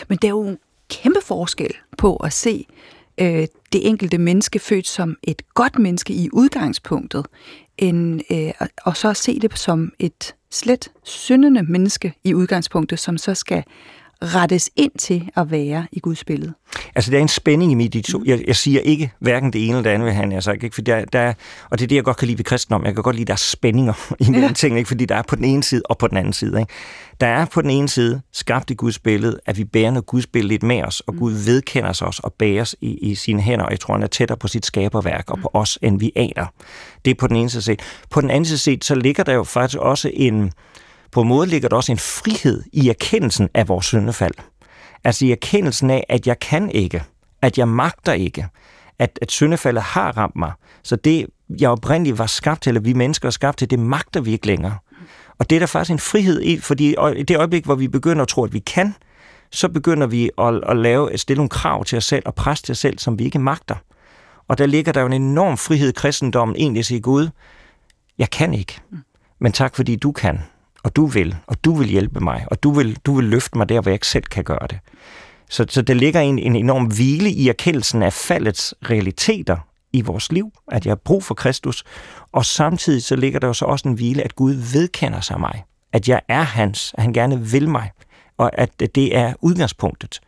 Speaker 1: Men det er jo kæmpe forskel på at se øh, det enkelte menneske født som et godt menneske i udgangspunktet, end, øh, og så se det som et slet syndende menneske i udgangspunktet, som så skal rettes ind til at være i Guds billede?
Speaker 2: Altså, der er en spænding i mit de to. Jeg, jeg siger ikke hverken det ene eller det andet, han jeg sagt, ikke? For der, der, og det er det, jeg godt kan lide ved kristendom. Jeg kan godt lide, at der er spændinger i ja. den ting, ikke? fordi der er på den ene side og på den anden side. Ikke? Der er på den ene side skabt i Guds billede, at vi bærer noget Guds billede lidt med os, og mm. Gud vedkender sig os og bærer os i, i sine hænder, og jeg tror, han er tættere på sit skaberværk og mm. på os, end vi aner. Det er på den ene side set. På den anden side set, så ligger der jo faktisk også en, på en måde ligger der også en frihed i erkendelsen af vores syndefald. Altså i erkendelsen af, at jeg kan ikke, at jeg magter ikke, at, at syndefaldet har ramt mig. Så det, jeg oprindeligt var skabt til, eller vi mennesker er skabt til, det magter vi ikke længere. Og det er der faktisk en frihed i, fordi i det øjeblik, hvor vi begynder at tro, at vi kan, så begynder vi at, at lave, at stille nogle krav til os selv og presse til os selv, som vi ikke magter. Og der ligger der jo en enorm frihed i kristendommen, egentlig at sige, Gud, jeg kan ikke, men tak fordi du kan og du vil, og du vil hjælpe mig, og du vil, du vil løfte mig der, hvor jeg ikke selv kan gøre det. Så, så der ligger en, en enorm hvile i erkendelsen af faldets realiteter i vores liv, at jeg har brug for Kristus, og samtidig så ligger der jo så også en hvile, at Gud vedkender sig mig, at jeg er hans, at han gerne vil mig, og at det er udgangspunktet.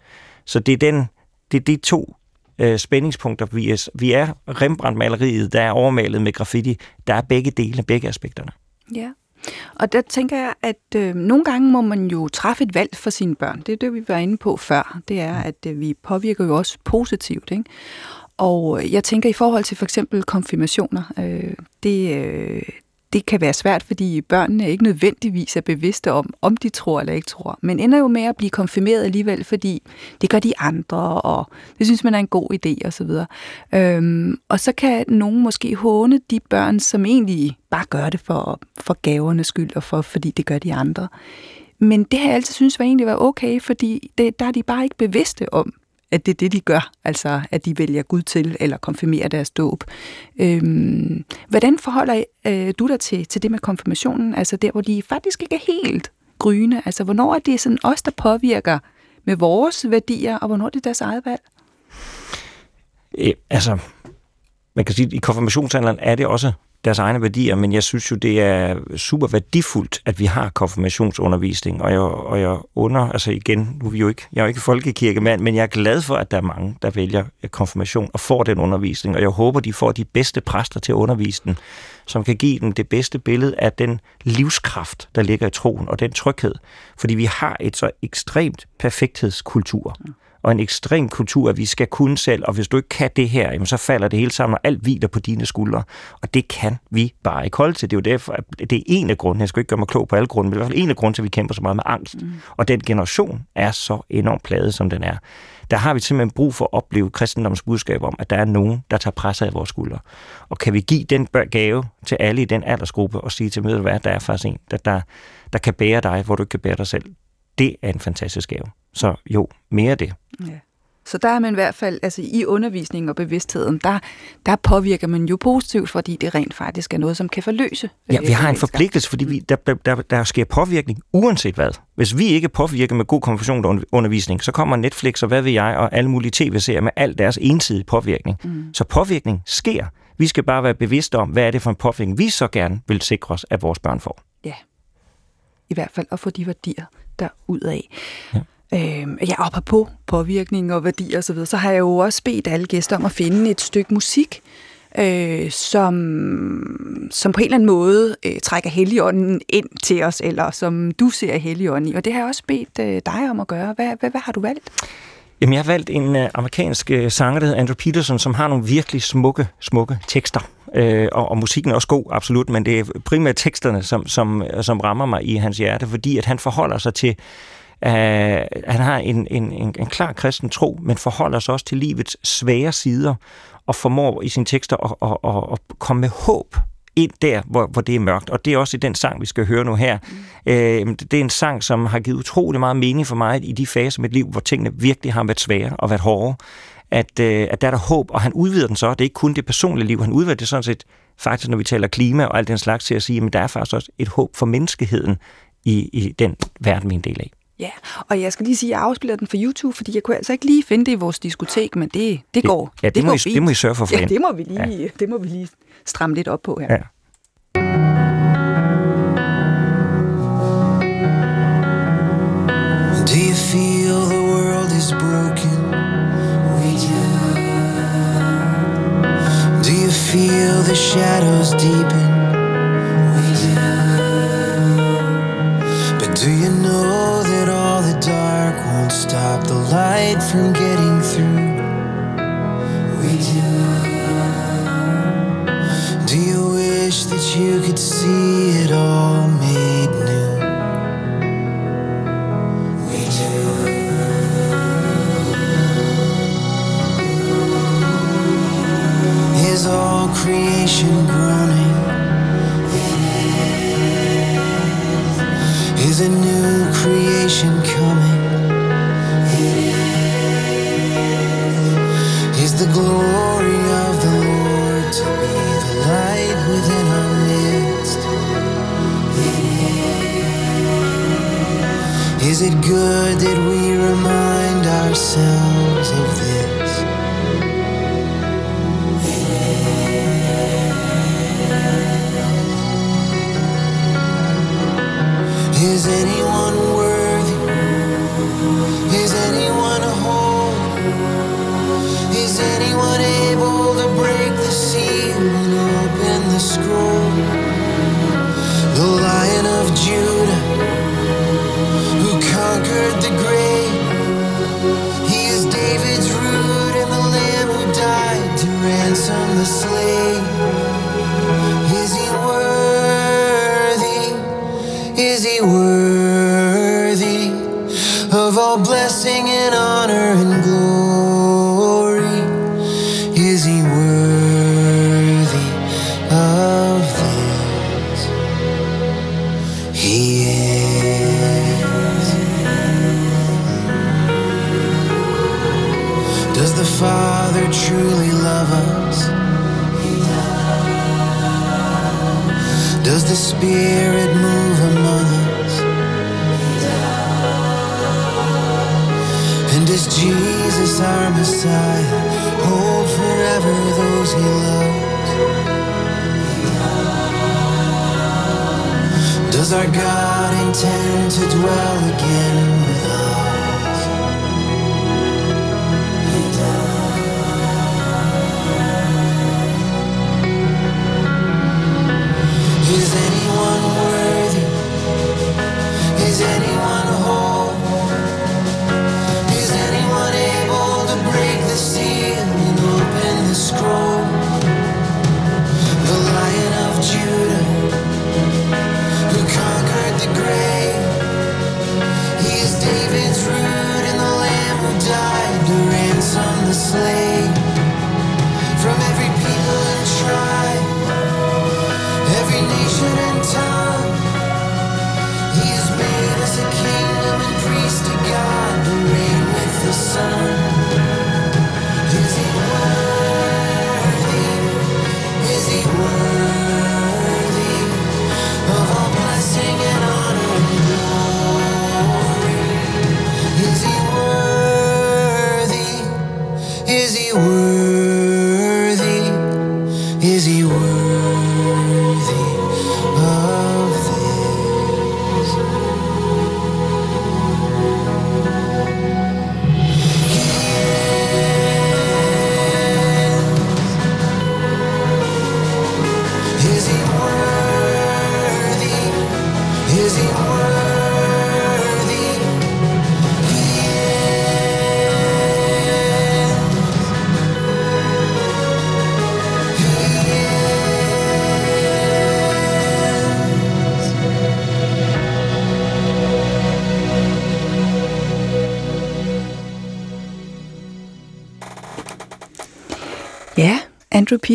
Speaker 2: Så det er, den, det er de to øh, spændingspunkter, vi er. Vi er Rembrandt-maleriet, der er overmalet med graffiti, der er begge dele, begge aspekterne.
Speaker 1: Ja. Og der tænker jeg, at øh, nogle gange må man jo træffe et valg for sine børn. Det er det, vi var inde på før. Det er, at øh, vi påvirker jo også positivt. Ikke? Og øh, jeg tænker i forhold til for eksempel konfirmationer, øh, det, øh, det kan være svært, fordi børnene ikke nødvendigvis er bevidste om, om de tror eller ikke tror, men ender jo med at blive konfirmeret alligevel, fordi det gør de andre, og det synes man er en god idé osv. Øhm, og så kan nogen måske håne de børn, som egentlig bare gør det for, for gavernes skyld, og for, fordi det gør de andre. Men det har jeg altid synes var egentlig var okay, fordi det, der er de bare ikke bevidste om, at det er det, de gør, altså at de vælger Gud til eller konfirmerer deres dåb. Øhm, hvordan forholder øh, du dig til, til det med konfirmationen, altså der, hvor de faktisk ikke er helt gryne? Altså hvornår er det sådan os, der påvirker med vores værdier, og hvornår er det deres eget valg?
Speaker 2: Øh, altså, man kan sige, at i konfirmationsalderen er det også deres egne værdier, men jeg synes jo, det er super værdifuldt, at vi har konfirmationsundervisning, og jeg, og jeg under, altså igen, nu er vi jo ikke, jeg er jo ikke folkekirkemand, men jeg er glad for, at der er mange, der vælger øh, konfirmation og får den undervisning, og jeg håber, de får de bedste præster til at undervise den, som kan give dem det bedste billede af den livskraft, der ligger i troen, og den tryghed, fordi vi har et så ekstremt perfekthedskultur. Ja og en ekstrem kultur, at vi skal kunne selv, og hvis du ikke kan det her, jamen, så falder det hele sammen, og alt hviler på dine skuldre. Og det kan vi bare ikke holde til. Det er jo derfor, at det er en af grunden, jeg skal ikke gøre mig klog på alle grunde, men i hvert fald en af grunden til, at vi kæmper så meget med angst. Mm. Og den generation er så enormt pladet, som den er. Der har vi simpelthen brug for at opleve kristendoms budskab om, at der er nogen, der tager presset af vores skuldre. Og kan vi give den gave til alle i den aldersgruppe og sige til dem, at der er faktisk en, der, der, der kan bære dig, hvor du ikke kan bære dig selv. Det er en fantastisk gave. Så jo, mere det. Ja.
Speaker 1: Så der er man i hvert fald, altså i undervisningen og bevidstheden, der, der påvirker man jo positivt, fordi det rent faktisk er noget, som kan forløse.
Speaker 2: Ja, vi har en forpligtelse, fordi vi, der, der, der sker påvirkning uanset hvad. Hvis vi ikke påvirker med god konfessionsundervisning, så kommer Netflix og hvad ved jeg, og alle mulige tv-serier med al deres ensidige påvirkning. Mm. Så påvirkning sker. Vi skal bare være bevidste om, hvad er det for en påvirkning, vi så gerne vil sikre os, at vores børn får.
Speaker 1: Ja, i hvert fald at få de værdier der ud af. Ja øh, ja, op på påvirkning og værdier osv., så, videre, så har jeg jo også bedt alle gæster om at finde et stykke musik, øh, som, som på en eller anden måde øh, trækker Helligånden ind til os, eller som du ser Helligånden i. Og det har jeg også bedt øh, dig om at gøre. Hvad, hvad, hvad har du valgt?
Speaker 2: Jamen, jeg har valgt en øh, amerikansk øh, sanger, der hedder Andrew Peterson, som har nogle virkelig smukke, smukke tekster. Øh, og, og musikken er også god, absolut, men det er primært teksterne, som, som, som rammer mig i hans hjerte, fordi at han forholder sig til Uh, han har en, en, en, en klar kristen tro, men forholder sig også til livets svære sider, og formår i sine tekster at, at, at, at komme med håb ind der, hvor, hvor det er mørkt. Og det er også i den sang, vi skal høre nu her. Mm. Øh, det er en sang, som har givet utrolig meget mening for mig i de faser af mit liv, hvor tingene virkelig har været svære og været hårde. At, øh, at der er der håb, og han udvider den så. Det er ikke kun det personlige liv, han udvider det sådan set faktisk, når vi taler klima og alt den slags, til at sige, at der er faktisk også et håb for menneskeheden i, i den verden, vi er en del af.
Speaker 1: Ja, og jeg skal lige sige, at jeg afspiller den for YouTube, fordi jeg kunne altså ikke lige finde det i vores diskotek, men det, det, det går.
Speaker 2: Ja, det, det, må går I, det må I sørge for
Speaker 1: for ja, det må, vi lige, ja. det må vi lige stramme lidt op på her. Ja.
Speaker 3: Do you feel
Speaker 4: the world is broken? Do. You feel the shadows deepen? Do you know that all the dark won't stop the light from getting through? We do. Do you wish that you could see it all? did
Speaker 3: we blessing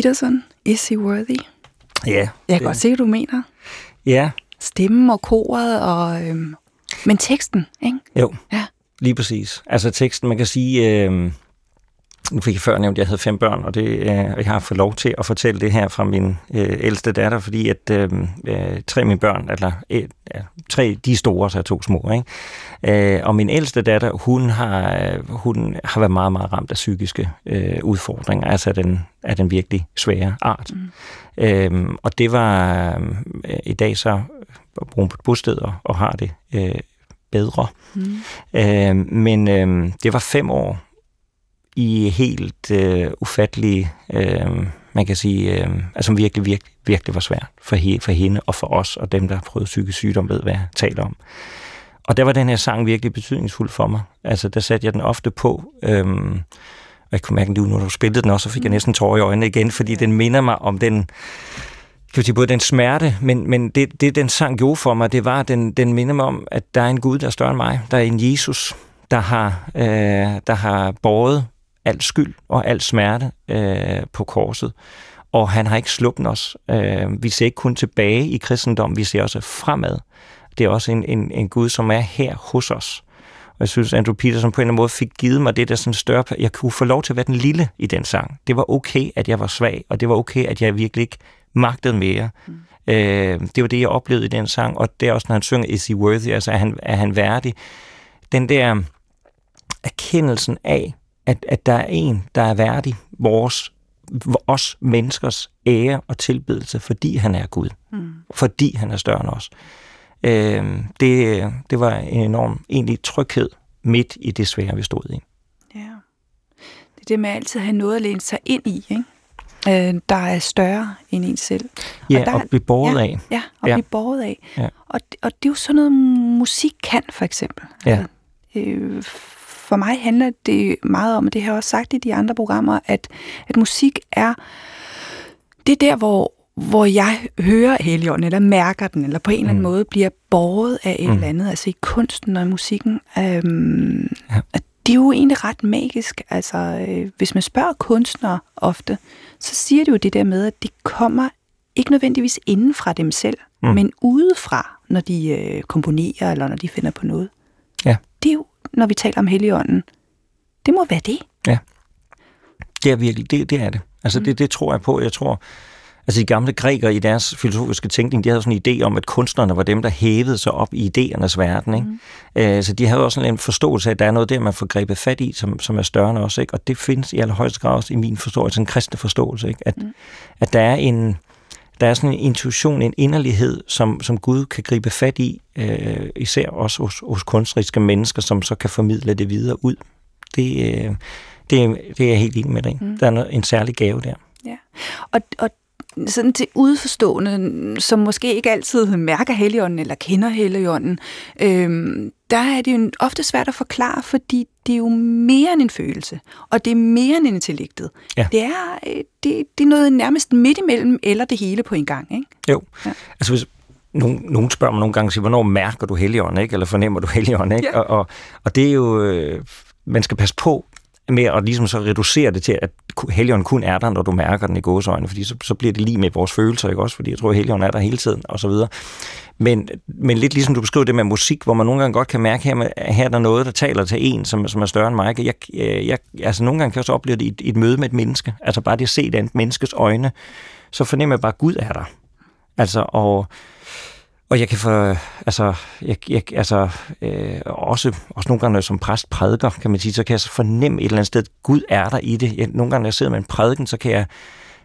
Speaker 3: Peterson, Is He Worthy?
Speaker 2: Ja.
Speaker 3: Jeg kan
Speaker 2: det-
Speaker 3: godt se, hvad du mener.
Speaker 2: Ja,
Speaker 3: Stemmen og koret, og, øhm, men teksten, ikke?
Speaker 2: jo.
Speaker 3: Ja.
Speaker 2: Lige præcis. Altså teksten, man kan sige... Øh, nu fik jeg før nævnt, at jeg havde fem børn, og det, øh, jeg har fået lov til at fortælle det her fra min øh, ældste datter, fordi at øh, øh, tre af mine børn, eller øh, tre, de er store, så er to små, ikke? Øh, og min ældste datter, hun har, øh, hun har været meget, meget ramt af psykiske øh, udfordringer, altså af den, af den virkelig svære art. Mm. Øh, og det var øh, i dag så bor hun på et bosted og, og har det øh, bedre. Mm. Øh, men øh, det var fem år i helt øh, ufattelige, øh, man kan sige, øh, altså virkelig, virkelig, virkelig var svært for, he, for hende og for os, og dem, der har prøvet psykisk sygdom, ved, hvad jeg taler om. Og der var den her sang virkelig betydningsfuld for mig. Altså, der satte jeg den ofte på. Øhm, og jeg kunne mærke, at når du spillede den også, så fik jeg næsten tårer i øjnene igen, fordi den minder mig om den, kan sige, både den smerte, men, men det, det, den sang gjorde for mig, det var, at den, den minder mig om, at der er en Gud, der er større end mig. Der er en Jesus, der har, øh, der har båret al skyld og al smerte øh, på korset. Og han har ikke sluppet os. Øh, vi ser ikke kun tilbage i kristendom, vi ser også fremad. Det er også en, en, en Gud, som er her hos os. Og jeg synes, Andrew Peterson på en eller anden måde fik givet mig det der sådan større... Jeg kunne få lov til at være den lille i den sang. Det var okay, at jeg var svag, og det var okay, at jeg virkelig ikke magtede mere. Mm. Øh, det var det, jeg oplevede i den sang, og det er også, når han synger Is he worthy? Altså, er han, er han værdig? Den der erkendelsen af, at, at der er en, der er værdig vores, os menneskers ære og tilbedelse, fordi han er Gud. Mm. Fordi han er større end os. Øh, det, det var en enorm egentlig tryghed midt i det svære, vi stod i.
Speaker 1: Ja. Det er det med altid at have noget at læne sig ind i, ikke? øh, der er større end en selv.
Speaker 2: Ja, og, der, og blive båret
Speaker 1: ja,
Speaker 2: af.
Speaker 1: Ja, og ja. blive båret af. Ja. Og, og det er jo sådan noget, musik kan, for eksempel.
Speaker 2: Ja. Altså,
Speaker 1: øh, for mig handler det meget om, og det har jeg også sagt i de andre programmer, at, at musik er, det er der, hvor, hvor jeg hører Helion, eller mærker den, eller på en eller anden mm. måde bliver båret af et mm. eller andet, altså i kunsten og i musikken. Øhm, ja. At det er jo egentlig ret magisk. Altså, øh, hvis man spørger kunstnere ofte, så siger det jo det der med, at det kommer ikke nødvendigvis inden fra dem selv, mm. men udefra, når de øh, komponerer, eller når de finder på noget.
Speaker 2: Ja.
Speaker 1: Det er jo, når vi taler om Helligånden, det må være det.
Speaker 2: Ja, det er virkelig, det, det er det. Altså, mm. det, det tror jeg på. Jeg tror, Altså de gamle grækere i deres filosofiske tænkning, de havde sådan en idé om, at kunstnerne var dem, der hævede sig op i idéernes verden. Ikke? Mm. Øh, så de havde også en forståelse af, at der er noget der, man får grebet fat i, som, som er større end os. Ikke? Og det findes i allerhøjeste grad også i min forståelse, en kristne forståelse. Ikke? At, mm. at der er en, der er sådan en intuition, en inderlighed, som, som Gud kan gribe fat i, øh, især også hos, hos kunstneriske mennesker, som så kan formidle det videre ud. Det, øh, det, det er jeg helt enig med dig. Mm. Der er en særlig gave der.
Speaker 1: Ja, og, og sådan til udforstående, som måske ikke altid mærker Helligånden eller kender Helligånden, øhm, der er det jo ofte svært at forklare, fordi det er jo mere end en følelse, og det er mere end intellektet.
Speaker 2: Ja.
Speaker 1: Det, er, øh, det, det er noget nærmest midt imellem, eller det hele på en gang. Ikke?
Speaker 2: Jo, ja. altså hvis nogen, nogen spørger mig nogle gange, siger, hvornår mærker du Helligånden, ikke? eller fornemmer du Helligånden? Ikke? Ja. Og, og, og det er jo, øh, man skal passe på med at ligesom så reducere det til, at helgen kun er der, når du mærker den i gåsøjne, fordi så, så bliver det lige med vores følelser, ikke også? Fordi jeg tror, at helgen er der hele tiden, og så videre. Men, men lidt ligesom du beskriver det med musik, hvor man nogle gange godt kan mærke, her, med, her er der noget, der taler til en, som, som er større end mig. Jeg, øh, jeg, altså nogle gange kan jeg også opleve det i et, et møde med et menneske. Altså bare det at se det andet menneskes øjne, så fornemmer jeg bare, at Gud er der. Altså, og og jeg kan for, altså, jeg, jeg, altså øh, også, også nogle gange, når jeg som præst prædiker, kan man sige, så kan jeg så fornemme et eller andet sted, at Gud er der i det. Jeg, nogle gange, når jeg sidder med en prædiken, så kan jeg,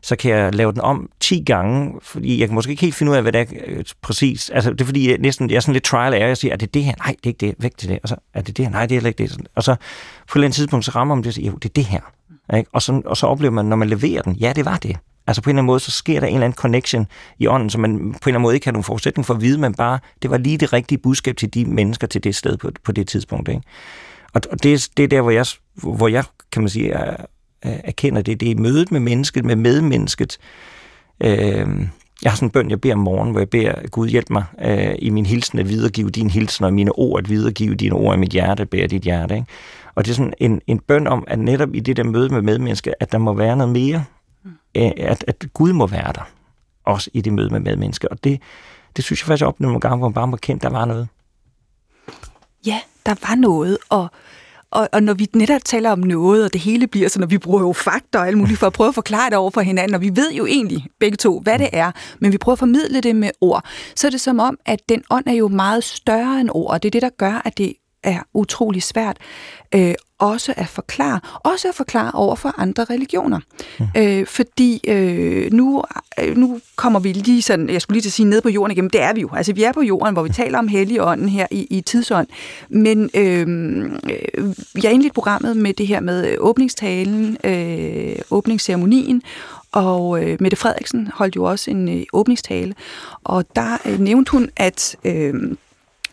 Speaker 2: så kan jeg lave den om 10 gange, fordi jeg kan måske ikke helt finde ud af, hvad det er øh, præcis. Altså, det er fordi, jeg, næsten, jeg er sådan lidt trial error. jeg siger, er det det her? Nej, det er ikke det. Væk til det. Og så, er det det her? Nej, det er ikke det. Og så på et eller andet tidspunkt, så rammer man det, og siger, jo, det er det her. Ikke? Og, så, og så oplever man, når man leverer den, ja, det var det. Altså på en eller anden måde, så sker der en eller anden connection i ånden, som man på en eller anden måde ikke har nogen forudsætning for at vide, men bare, det var lige det rigtige budskab til de mennesker til det sted på, på det tidspunkt. Ikke? Og, og det, det er der, hvor jeg, hvor jeg kan man sige, er, erkender det. Det er mødet med mennesket, med medmennesket. Øh, jeg har sådan en bøn, jeg beder om morgenen, hvor jeg beder, Gud hjælp mig øh, i min hilsen at videregive din hilsen, og mine ord at videregive dine ord i mit hjerte, bære dit hjerte. Ikke? Og det er sådan en, en bøn om, at netop i det der møde med medmennesket, at der må være noget mere Øh, at, at Gud må være der, også i det møde med medmennesker. Og det, det synes jeg faktisk, jeg oplevede nogle gange, hvor man bare må kende, der var noget.
Speaker 1: Ja, der var noget, og, og, og når vi netop taler om noget, og det hele bliver så, når vi bruger jo fakta og alt muligt for at prøve at forklare det over for hinanden, og vi ved jo egentlig begge to, hvad det er, men vi prøver at formidle det med ord, så er det som om, at den ånd er jo meget større end ord, og det er det, der gør, at det er utrolig svært øh, også at forklare, også at forklare over for andre religioner. Mm. Øh, fordi øh, nu, øh, nu kommer vi lige sådan, jeg skulle lige til at sige, ned på jorden igen, det er vi jo. Altså vi er på jorden, hvor vi taler om helligånden her i, i tidsånd. Men øh, jeg er indledt programmet med det her med åbningstalen, øh, åbningsceremonien, og øh, Mette Frederiksen holdt jo også en øh, åbningstale, og der øh, nævnte hun, at... Øh,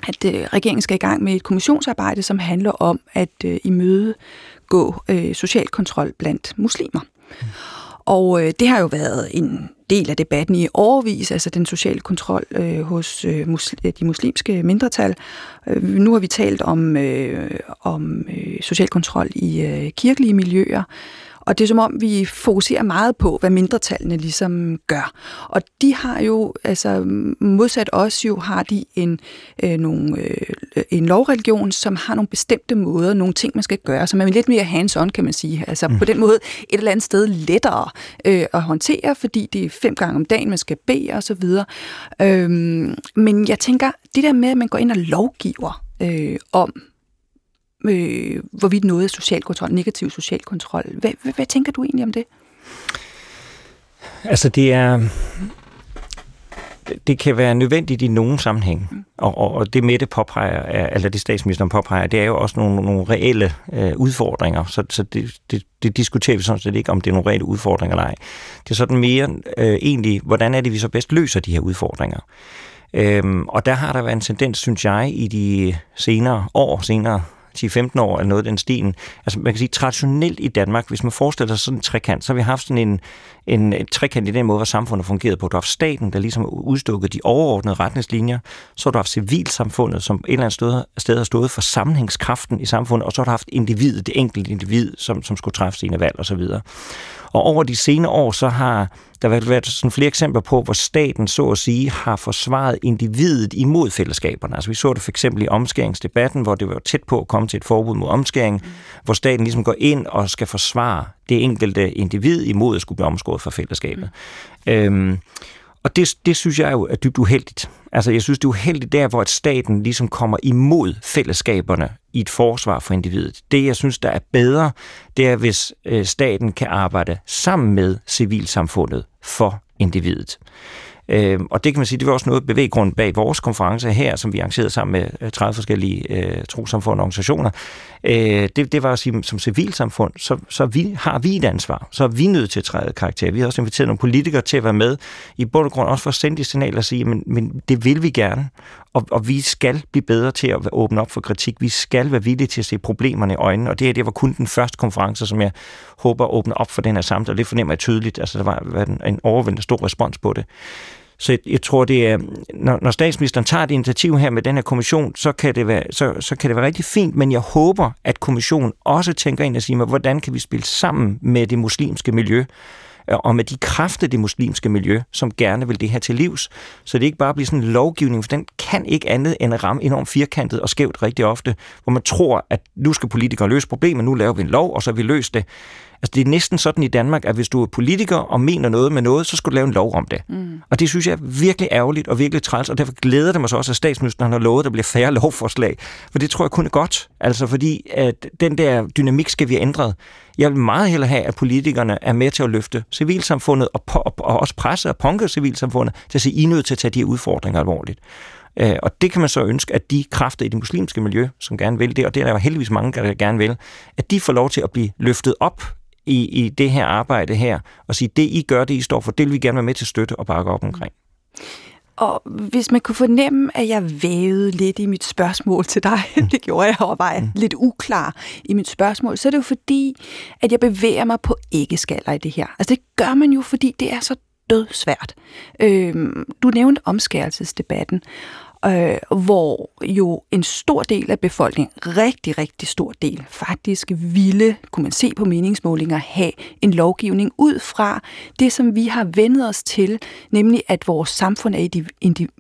Speaker 1: at øh, regeringen skal i gang med et kommissionsarbejde, som handler om at øh, imødegå øh, social kontrol blandt muslimer. Mm. Og øh, det har jo været en del af debatten i overvis, altså den sociale kontrol øh, hos øh, musl- de muslimske mindretal. Øh, nu har vi talt om, øh, om øh, social kontrol i øh, kirkelige miljøer. Og det er som om, vi fokuserer meget på, hvad mindretallene ligesom gør. Og de har jo, altså modsat os jo, har de en, øh, nogle, øh, en lovreligion, som har nogle bestemte måder, nogle ting, man skal gøre, som er lidt mere hands-on, kan man sige. Altså mm. på den måde et eller andet sted lettere øh, at håndtere, fordi det er fem gange om dagen, man skal bede og så videre. Øhm, men jeg tænker, det der med, at man går ind og lovgiver øh, om, øh, hvorvidt noget er social kontrol, negativ social kontrol. Hvad, hvad, hvad tænker du egentlig om det?
Speaker 2: Altså det er det kan være nødvendigt i nogen sammenhæng. Mm. Og, og, og det Mette påpeger, eller det statsministeren påpeger, det er jo også nogle, nogle reelle øh, udfordringer. Så, så det, det, det diskuterer vi sådan set ikke, om det er nogle reelle udfordringer eller ej. Det er sådan mere øh, egentlig, hvordan er det, vi så bedst løser de her udfordringer. Øhm, og der har der været en tendens, synes jeg, i de senere år, senere 10-15 år, eller noget af den stilen. Altså man kan sige, traditionelt i Danmark, hvis man forestiller sig sådan en trekant, så har vi haft sådan en, en, en trekant i den måde, hvor samfundet fungerede på. Du har haft staten, der ligesom udstukket de overordnede retningslinjer. Så har du haft civilsamfundet, som et eller andet sted, sted har stået for sammenhængskraften i samfundet, og så har du haft individet, det enkelte individ, som, som skulle træffe sine valg osv. Og over de senere år, så har der været sådan flere eksempler på, hvor staten så at sige har forsvaret individet imod fællesskaberne. Altså vi så det for eksempel i omskæringsdebatten, hvor det var tæt på at komme til et forbud mod omskæring, mm. hvor staten ligesom går ind og skal forsvare det enkelte individ imod at skulle blive omskåret fra fællesskabet. Mm. Øhm, og det, det synes jeg jo er dybt uheldigt. Altså jeg synes, det er uheldigt der, hvor at staten ligesom kommer imod fællesskaberne i et forsvar for individet. Det, jeg synes, der er bedre, det er, hvis øh, staten kan arbejde sammen med civilsamfundet for individet. Øh, og det kan man sige, det var også noget bevæggrund bag vores konference her, som vi arrangerede sammen med øh, 30 forskellige øh, trosamfund og organisationer. Øh, det, det var at sige, som civilsamfund, så, så vi, har vi et ansvar. Så er vi nødt til at træde karakter. Vi har også inviteret nogle politikere til at være med, i bund og grund også for at sende de signaler og sige, men, men det vil vi gerne, og, og vi skal blive bedre til at åbne op for kritik. Vi skal være villige til at se problemerne i øjnene, og det her det var kun den første konference, som jeg håber at åbne op for den her samtale, det fornemmer jeg tydeligt. Altså, der var en, en overvældende stor respons på det. Så jeg, jeg tror, det er, når, når statsministeren tager et initiativ her med den her kommission, så kan, det være, så, så kan det være rigtig fint, men jeg håber, at kommissionen også tænker ind og siger, hvordan kan vi spille sammen med det muslimske miljø, øh, og med de kræfter det muslimske miljø, som gerne vil det her til livs. Så det ikke bare bliver sådan en lovgivning, for den kan ikke andet end at ramme enormt firkantet og skævt rigtig ofte, hvor man tror, at nu skal politikere løse problemet, nu laver vi en lov, og så har vi løst det. Altså, det er næsten sådan i Danmark, at hvis du er politiker og mener noget med noget, så skal du lave en lov om det. Mm. Og det synes jeg er virkelig ærgerligt og virkelig træls, og derfor glæder det mig så også, at statsministeren har lovet, at der bliver færre lovforslag. For det tror jeg kun er godt. Altså, fordi at den der dynamik skal vi have ændret. Jeg vil meget hellere have, at politikerne er med til at løfte civilsamfundet og, og, og også presse og punke civilsamfundet til at sige, I er nødt til at tage de her udfordringer alvorligt. Øh, og det kan man så ønske, at de kræfter i det muslimske miljø, som gerne vil det, og det er der jo heldigvis mange, der gerne vil, at de får lov til at blive løftet op i, i det her arbejde her, og sige, det I gør, det I står for, det vil vi gerne være med til at støtte og bakke op omkring.
Speaker 1: Og hvis man kunne fornemme, at jeg vævede lidt i mit spørgsmål til dig, mm. det gjorde jeg, og var mm. lidt uklar i mit spørgsmål, så er det jo fordi, at jeg bevæger mig på ikke-skaller i det her. Altså det gør man jo, fordi det er så dødsvært. Øhm, du nævnte omskærelsesdebatten, øh, hvor jo en stor del af befolkningen, rigtig, rigtig stor del, faktisk ville, kunne man se på meningsmålinger, have en lovgivning ud fra det, som vi har vendet os til, nemlig at vores samfund er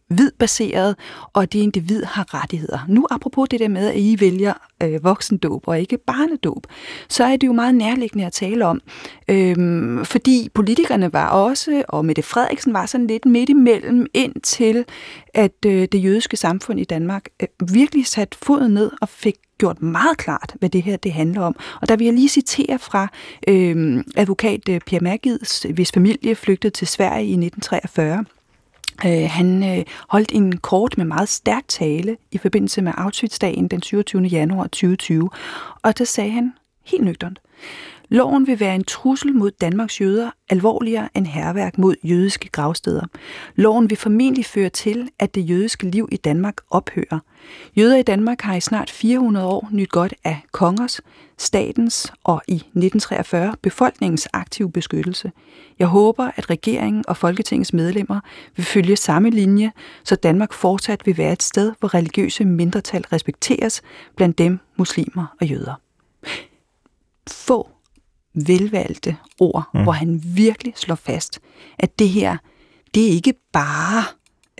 Speaker 1: individbaseret, og at det individ har rettigheder. Nu apropos det der med, at I vælger øh, voksendåb og ikke barnedåb, så er det jo meget nærliggende at tale om, øhm, fordi politikerne var også, og Mette Frederiksen var sådan lidt midt imellem ind til, at øh, det jødiske samfund i Danmark øh, virkelig satte foden ned og fik gjort meget klart, hvad det her det handler om. Og der vil jeg lige citere fra øhm, øh, advokat Pierre Magids, hvis familie flygtede til Sverige i 1943. Øh, han øh, holdt en kort med meget stærk tale i forbindelse med Auschwitz-dagen den 27. januar 2020. Og der sagde han helt nøgternt. Loven vil være en trussel mod Danmarks jøder alvorligere end herværk mod jødiske gravsteder. Loven vil formentlig føre til, at det jødiske liv i Danmark ophører. Jøder i Danmark har i snart 400 år nyt godt af kongers, statens og i 1943 befolkningens aktive beskyttelse. Jeg håber, at regeringen og Folketingets medlemmer vil følge samme linje, så Danmark fortsat vil være et sted, hvor religiøse mindretal respekteres, blandt dem muslimer og jøder. Få velvalgte ord, mm. hvor han virkelig slår fast, at det her, det er ikke bare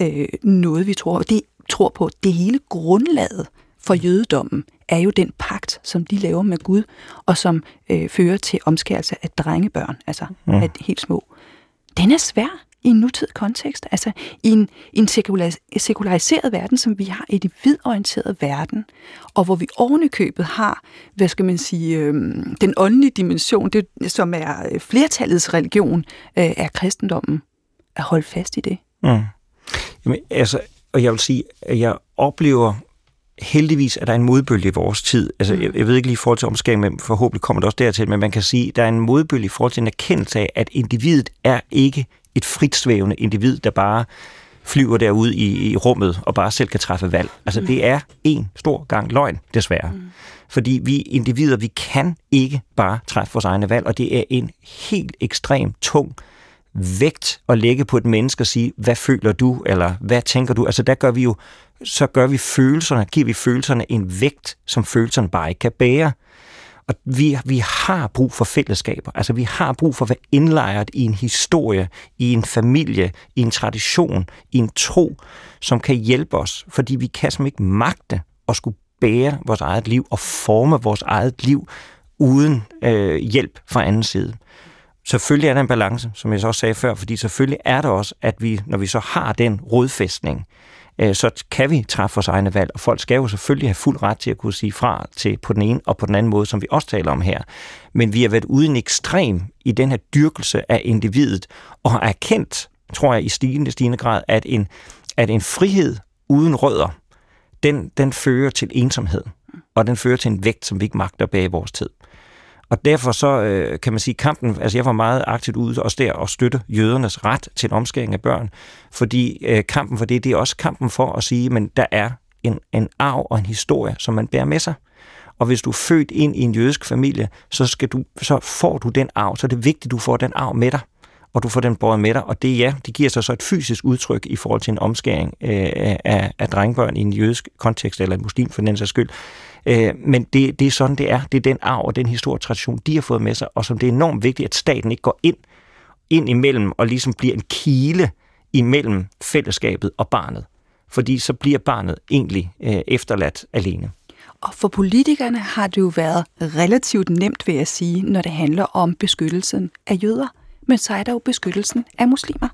Speaker 1: øh, noget, vi tror, det tror på. Det hele grundlaget for jødedommen er jo den pagt, som de laver med Gud, og som øh, fører til omskærelse af drengebørn, altså mm. af helt små. Den er svær i en nutidig kontekst, altså i en, en sekulariseret verden, som vi har, i et vidorienteret verden, og hvor vi ovenikøbet har, hvad skal man sige, øh, den åndelige dimension, det, som er øh, flertallets religion, øh, er kristendommen, at holde fast i det. Mm.
Speaker 2: Jamen, altså, og jeg vil sige, at jeg oplever heldigvis, at der er en modbølge i vores tid. Altså, jeg, jeg ved ikke lige i forhold til omskæring, men forhåbentlig kommer det også dertil, men man kan sige, at der er en modbølge i forhold til en erkendelse af, at individet er ikke et fritsvævende individ, der bare flyver derude i, i rummet og bare selv kan træffe valg. Altså, mm. det er en stor gang løgn, desværre. Mm. Fordi vi individer, vi kan ikke bare træffe vores egne valg, og det er en helt ekstrem tung vægt at lægge på et menneske og sige, hvad føler du, eller hvad tænker du? Altså, der gør vi jo, så gør vi følelserne, giver vi følelserne en vægt, som følelserne bare ikke kan bære. Og vi, vi har brug for fællesskaber. Altså, vi har brug for at være indlejret i en historie, i en familie, i en tradition, i en tro, som kan hjælpe os. Fordi vi kan som ikke magte at skulle bære vores eget liv og forme vores eget liv uden øh, hjælp fra anden side. Selvfølgelig er der en balance, som jeg så også sagde før, fordi selvfølgelig er der også, at vi, når vi så har den rodfæstning, Øh, Øh, så kan vi træffe vores egne valg, og folk skal jo selvfølgelig have fuld ret til at kunne sige fra til på den ene og på den anden måde, som vi også taler om her. Men vi har været uden ekstrem i den her dyrkelse af individet, og har erkendt, tror jeg, i stigende, stigende grad, at en, at en frihed uden rødder, den, den fører til ensomhed, og den fører til en vægt, som vi ikke magter bag i vores tid. Og derfor så øh, kan man sige, kampen, altså jeg var meget aktivt ude også der og støtte jødernes ret til en omskæring af børn, fordi øh, kampen for det, det er også kampen for at sige, men der er en, en arv og en historie, som man bærer med sig. Og hvis du er født ind i en jødisk familie, så, skal du, så får du den arv, så er det vigtigt, at du får den arv med dig og du får den båret med dig. Og det ja, det giver sig så et fysisk udtryk i forhold til en omskæring øh, af, af drengebørn i en jødisk kontekst, eller en muslim for den sags skyld. Øh, men det, det er sådan, det er. Det er den arv og den historietradition, de har fået med sig, og som det er enormt vigtigt, at staten ikke går ind, ind imellem og ligesom bliver en kile imellem fællesskabet og barnet. Fordi så bliver barnet egentlig øh, efterladt alene.
Speaker 1: Og for politikerne har det jo været relativt nemt, vil jeg sige, når det handler om beskyttelsen af jøder. Men så er der jo beskyttelsen af muslimer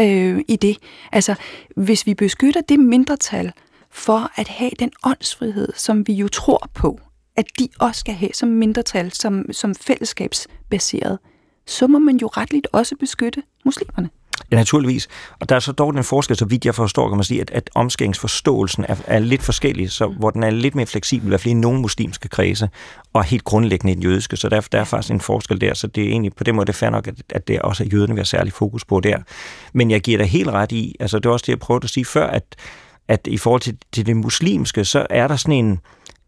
Speaker 1: øh, i det. Altså, hvis vi beskytter det mindretal, for at have den åndsfrihed, som vi jo tror på, at de også skal have som mindretal, som, som fællesskabsbaseret, så må man jo retligt også beskytte muslimerne.
Speaker 2: Ja, naturligvis. Og der er så dog den forskel, så vidt jeg forstår, kan man sige, at, at omskæringsforståelsen er, er lidt forskellig, så, mm. hvor den er lidt mere fleksibel, i hvert fald i nogle muslimske kredse, og helt grundlæggende i den jødiske, så der, der er faktisk en forskel der, så det er egentlig på den måde det er fair nok, at, at det også er jøderne, vi har særlig fokus på der. Men jeg giver dig helt ret i, altså det er også det, jeg prøvede at sige før, at at i forhold til, til det muslimske, så er der sådan en,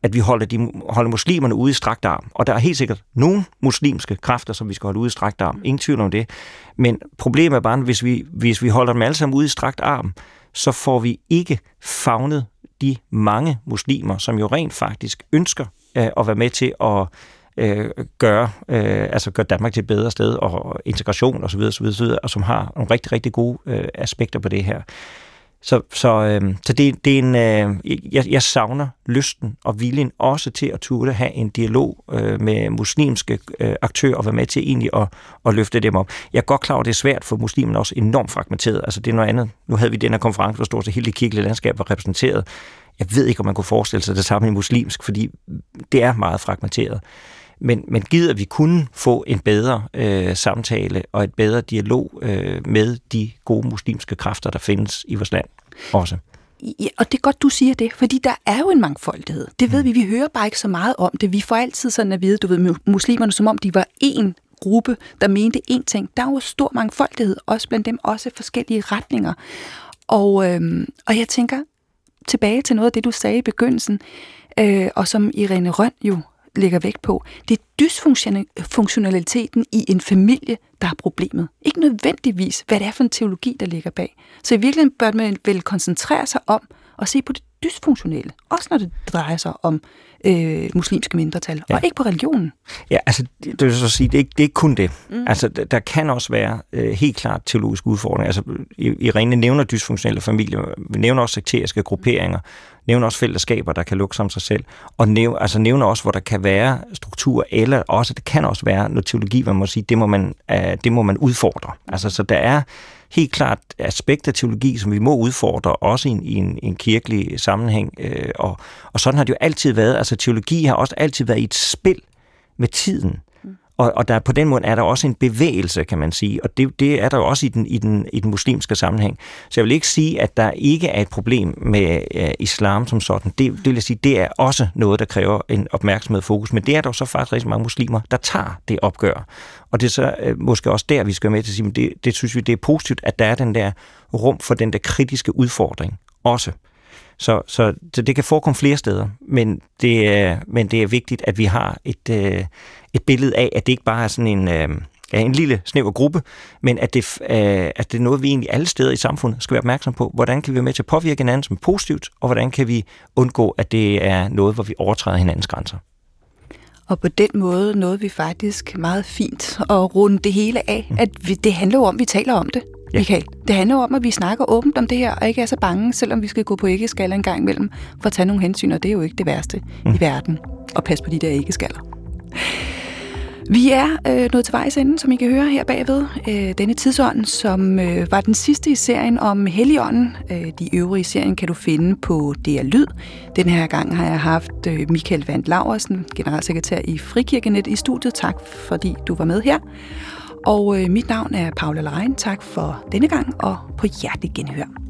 Speaker 2: at vi holder, de, holder muslimerne ude i strakt arm. Og der er helt sikkert nogle muslimske kræfter, som vi skal holde ude i strakt arm. Ingen tvivl om det. Men problemet er bare, at hvis vi, hvis vi holder dem alle sammen ude i strakt arm, så får vi ikke fagnet de mange muslimer, som jo rent faktisk ønsker øh, at være med til at øh, gøre, øh, altså gøre Danmark til et bedre sted, og integration osv., osv., osv. og som har nogle rigtig, rigtig gode øh, aspekter på det her. Så, så, øh, så det, det er en, øh, jeg, jeg savner lysten og viljen også til at turde have en dialog øh, med muslimske øh, aktører og være med til egentlig at, at løfte dem op. Jeg er godt klar over, at det er svært for muslimerne også enormt fragmenteret. Altså det er noget andet. Nu havde vi den her konference, hvor stort set hele det kirkelige landskab var repræsenteret. Jeg ved ikke, om man kunne forestille sig det samme i muslimsk, fordi det er meget fragmenteret. Men, men gider vi kunne få en bedre øh, samtale og et bedre dialog øh, med de gode muslimske kræfter, der findes i vores land også.
Speaker 1: Ja, og det er godt, du siger det, fordi der er jo en mangfoldighed. Det ved vi, vi hører bare ikke så meget om det. Vi får altid sådan at vide, du ved, muslimerne, som om de var én gruppe, der mente én ting. Der er jo stor mangfoldighed, også blandt dem, også forskellige retninger. Og, øhm, og jeg tænker tilbage til noget af det, du sagde i begyndelsen, øh, og som Irene Røn jo lægger vægt på, det er dysfunktionaliteten i en familie, der er problemet. Ikke nødvendigvis, hvad det er for en teologi, der ligger bag. Så i virkeligheden bør man vel koncentrere sig om at se på det dysfunktionelle, også når det drejer sig om øh, muslimske mindretal, ja. og ikke på religionen.
Speaker 2: Ja, altså, det vil så sige, det er ikke, det er ikke kun det. Mm. Altså, der kan også være øh, helt klart teologiske udfordringer. Altså, Irene nævner dysfunktionelle familier, nævner også sekteriske grupperinger, nævner også fællesskaber, der kan lukke som sig selv, og nævner, altså nævner også, hvor der kan være struktur, eller også, det kan også være noget teologi, man må sige, det må man, uh, det må man udfordre. Altså, så der er helt klart aspekt af teologi, som vi må udfordre, også i en, i en, en kirkelig sammenhæng. Øh, og, og sådan har det jo altid været. Altså teologi har også altid været i et spil med tiden. Og, og der, på den måde er der også en bevægelse, kan man sige, og det, det er der jo også i den, i, den, i den muslimske sammenhæng. Så jeg vil ikke sige, at der ikke er et problem med øh, islam som sådan. Det, det vil jeg sige, det er også noget, der kræver en opmærksomhed og fokus, men det er der jo så faktisk rigtig mange muslimer, der tager det opgør. Og det er så øh, måske også der, vi skal være med til at sige, men det, det synes vi, det er positivt, at der er den der rum for den der kritiske udfordring også. Så, så, så det kan forekomme flere steder, men det, er, men det er vigtigt, at vi har et, øh, et billede af, at det ikke bare er sådan en, øh, en lille snæver gruppe, men at det, øh, at det er noget, vi egentlig alle steder i samfundet skal være opmærksom på. Hvordan kan vi være med til at påvirke hinanden som positivt, og hvordan kan vi undgå, at det er noget, hvor vi overtræder hinandens grænser.
Speaker 1: Og på den måde nåede vi faktisk meget fint at runde det hele af. Mm. At vi, det handler jo om, at vi taler om det, ja. Michael. Det handler jo om, at vi snakker åbent om det her, og ikke er så bange, selvom vi skal gå på æggeskaller en gang imellem, for at tage nogle hensyn, og det er jo ikke det værste mm. i verden. Og passe på de der æggeskaller. Vi er øh, nået til vejs ende, som I kan høre her bagved. Øh, denne tidsånd, som øh, var den sidste i serien om Helligånden. Øh, de øvrige serien kan du finde på DR Lyd. Den her gang har jeg haft øh, Michael Vandt Laversen, generalsekretær i Frikirkenet, i studiet. Tak fordi du var med her. Og øh, mit navn er Paula Lerein. Tak for denne gang, og på hjertelig genhør.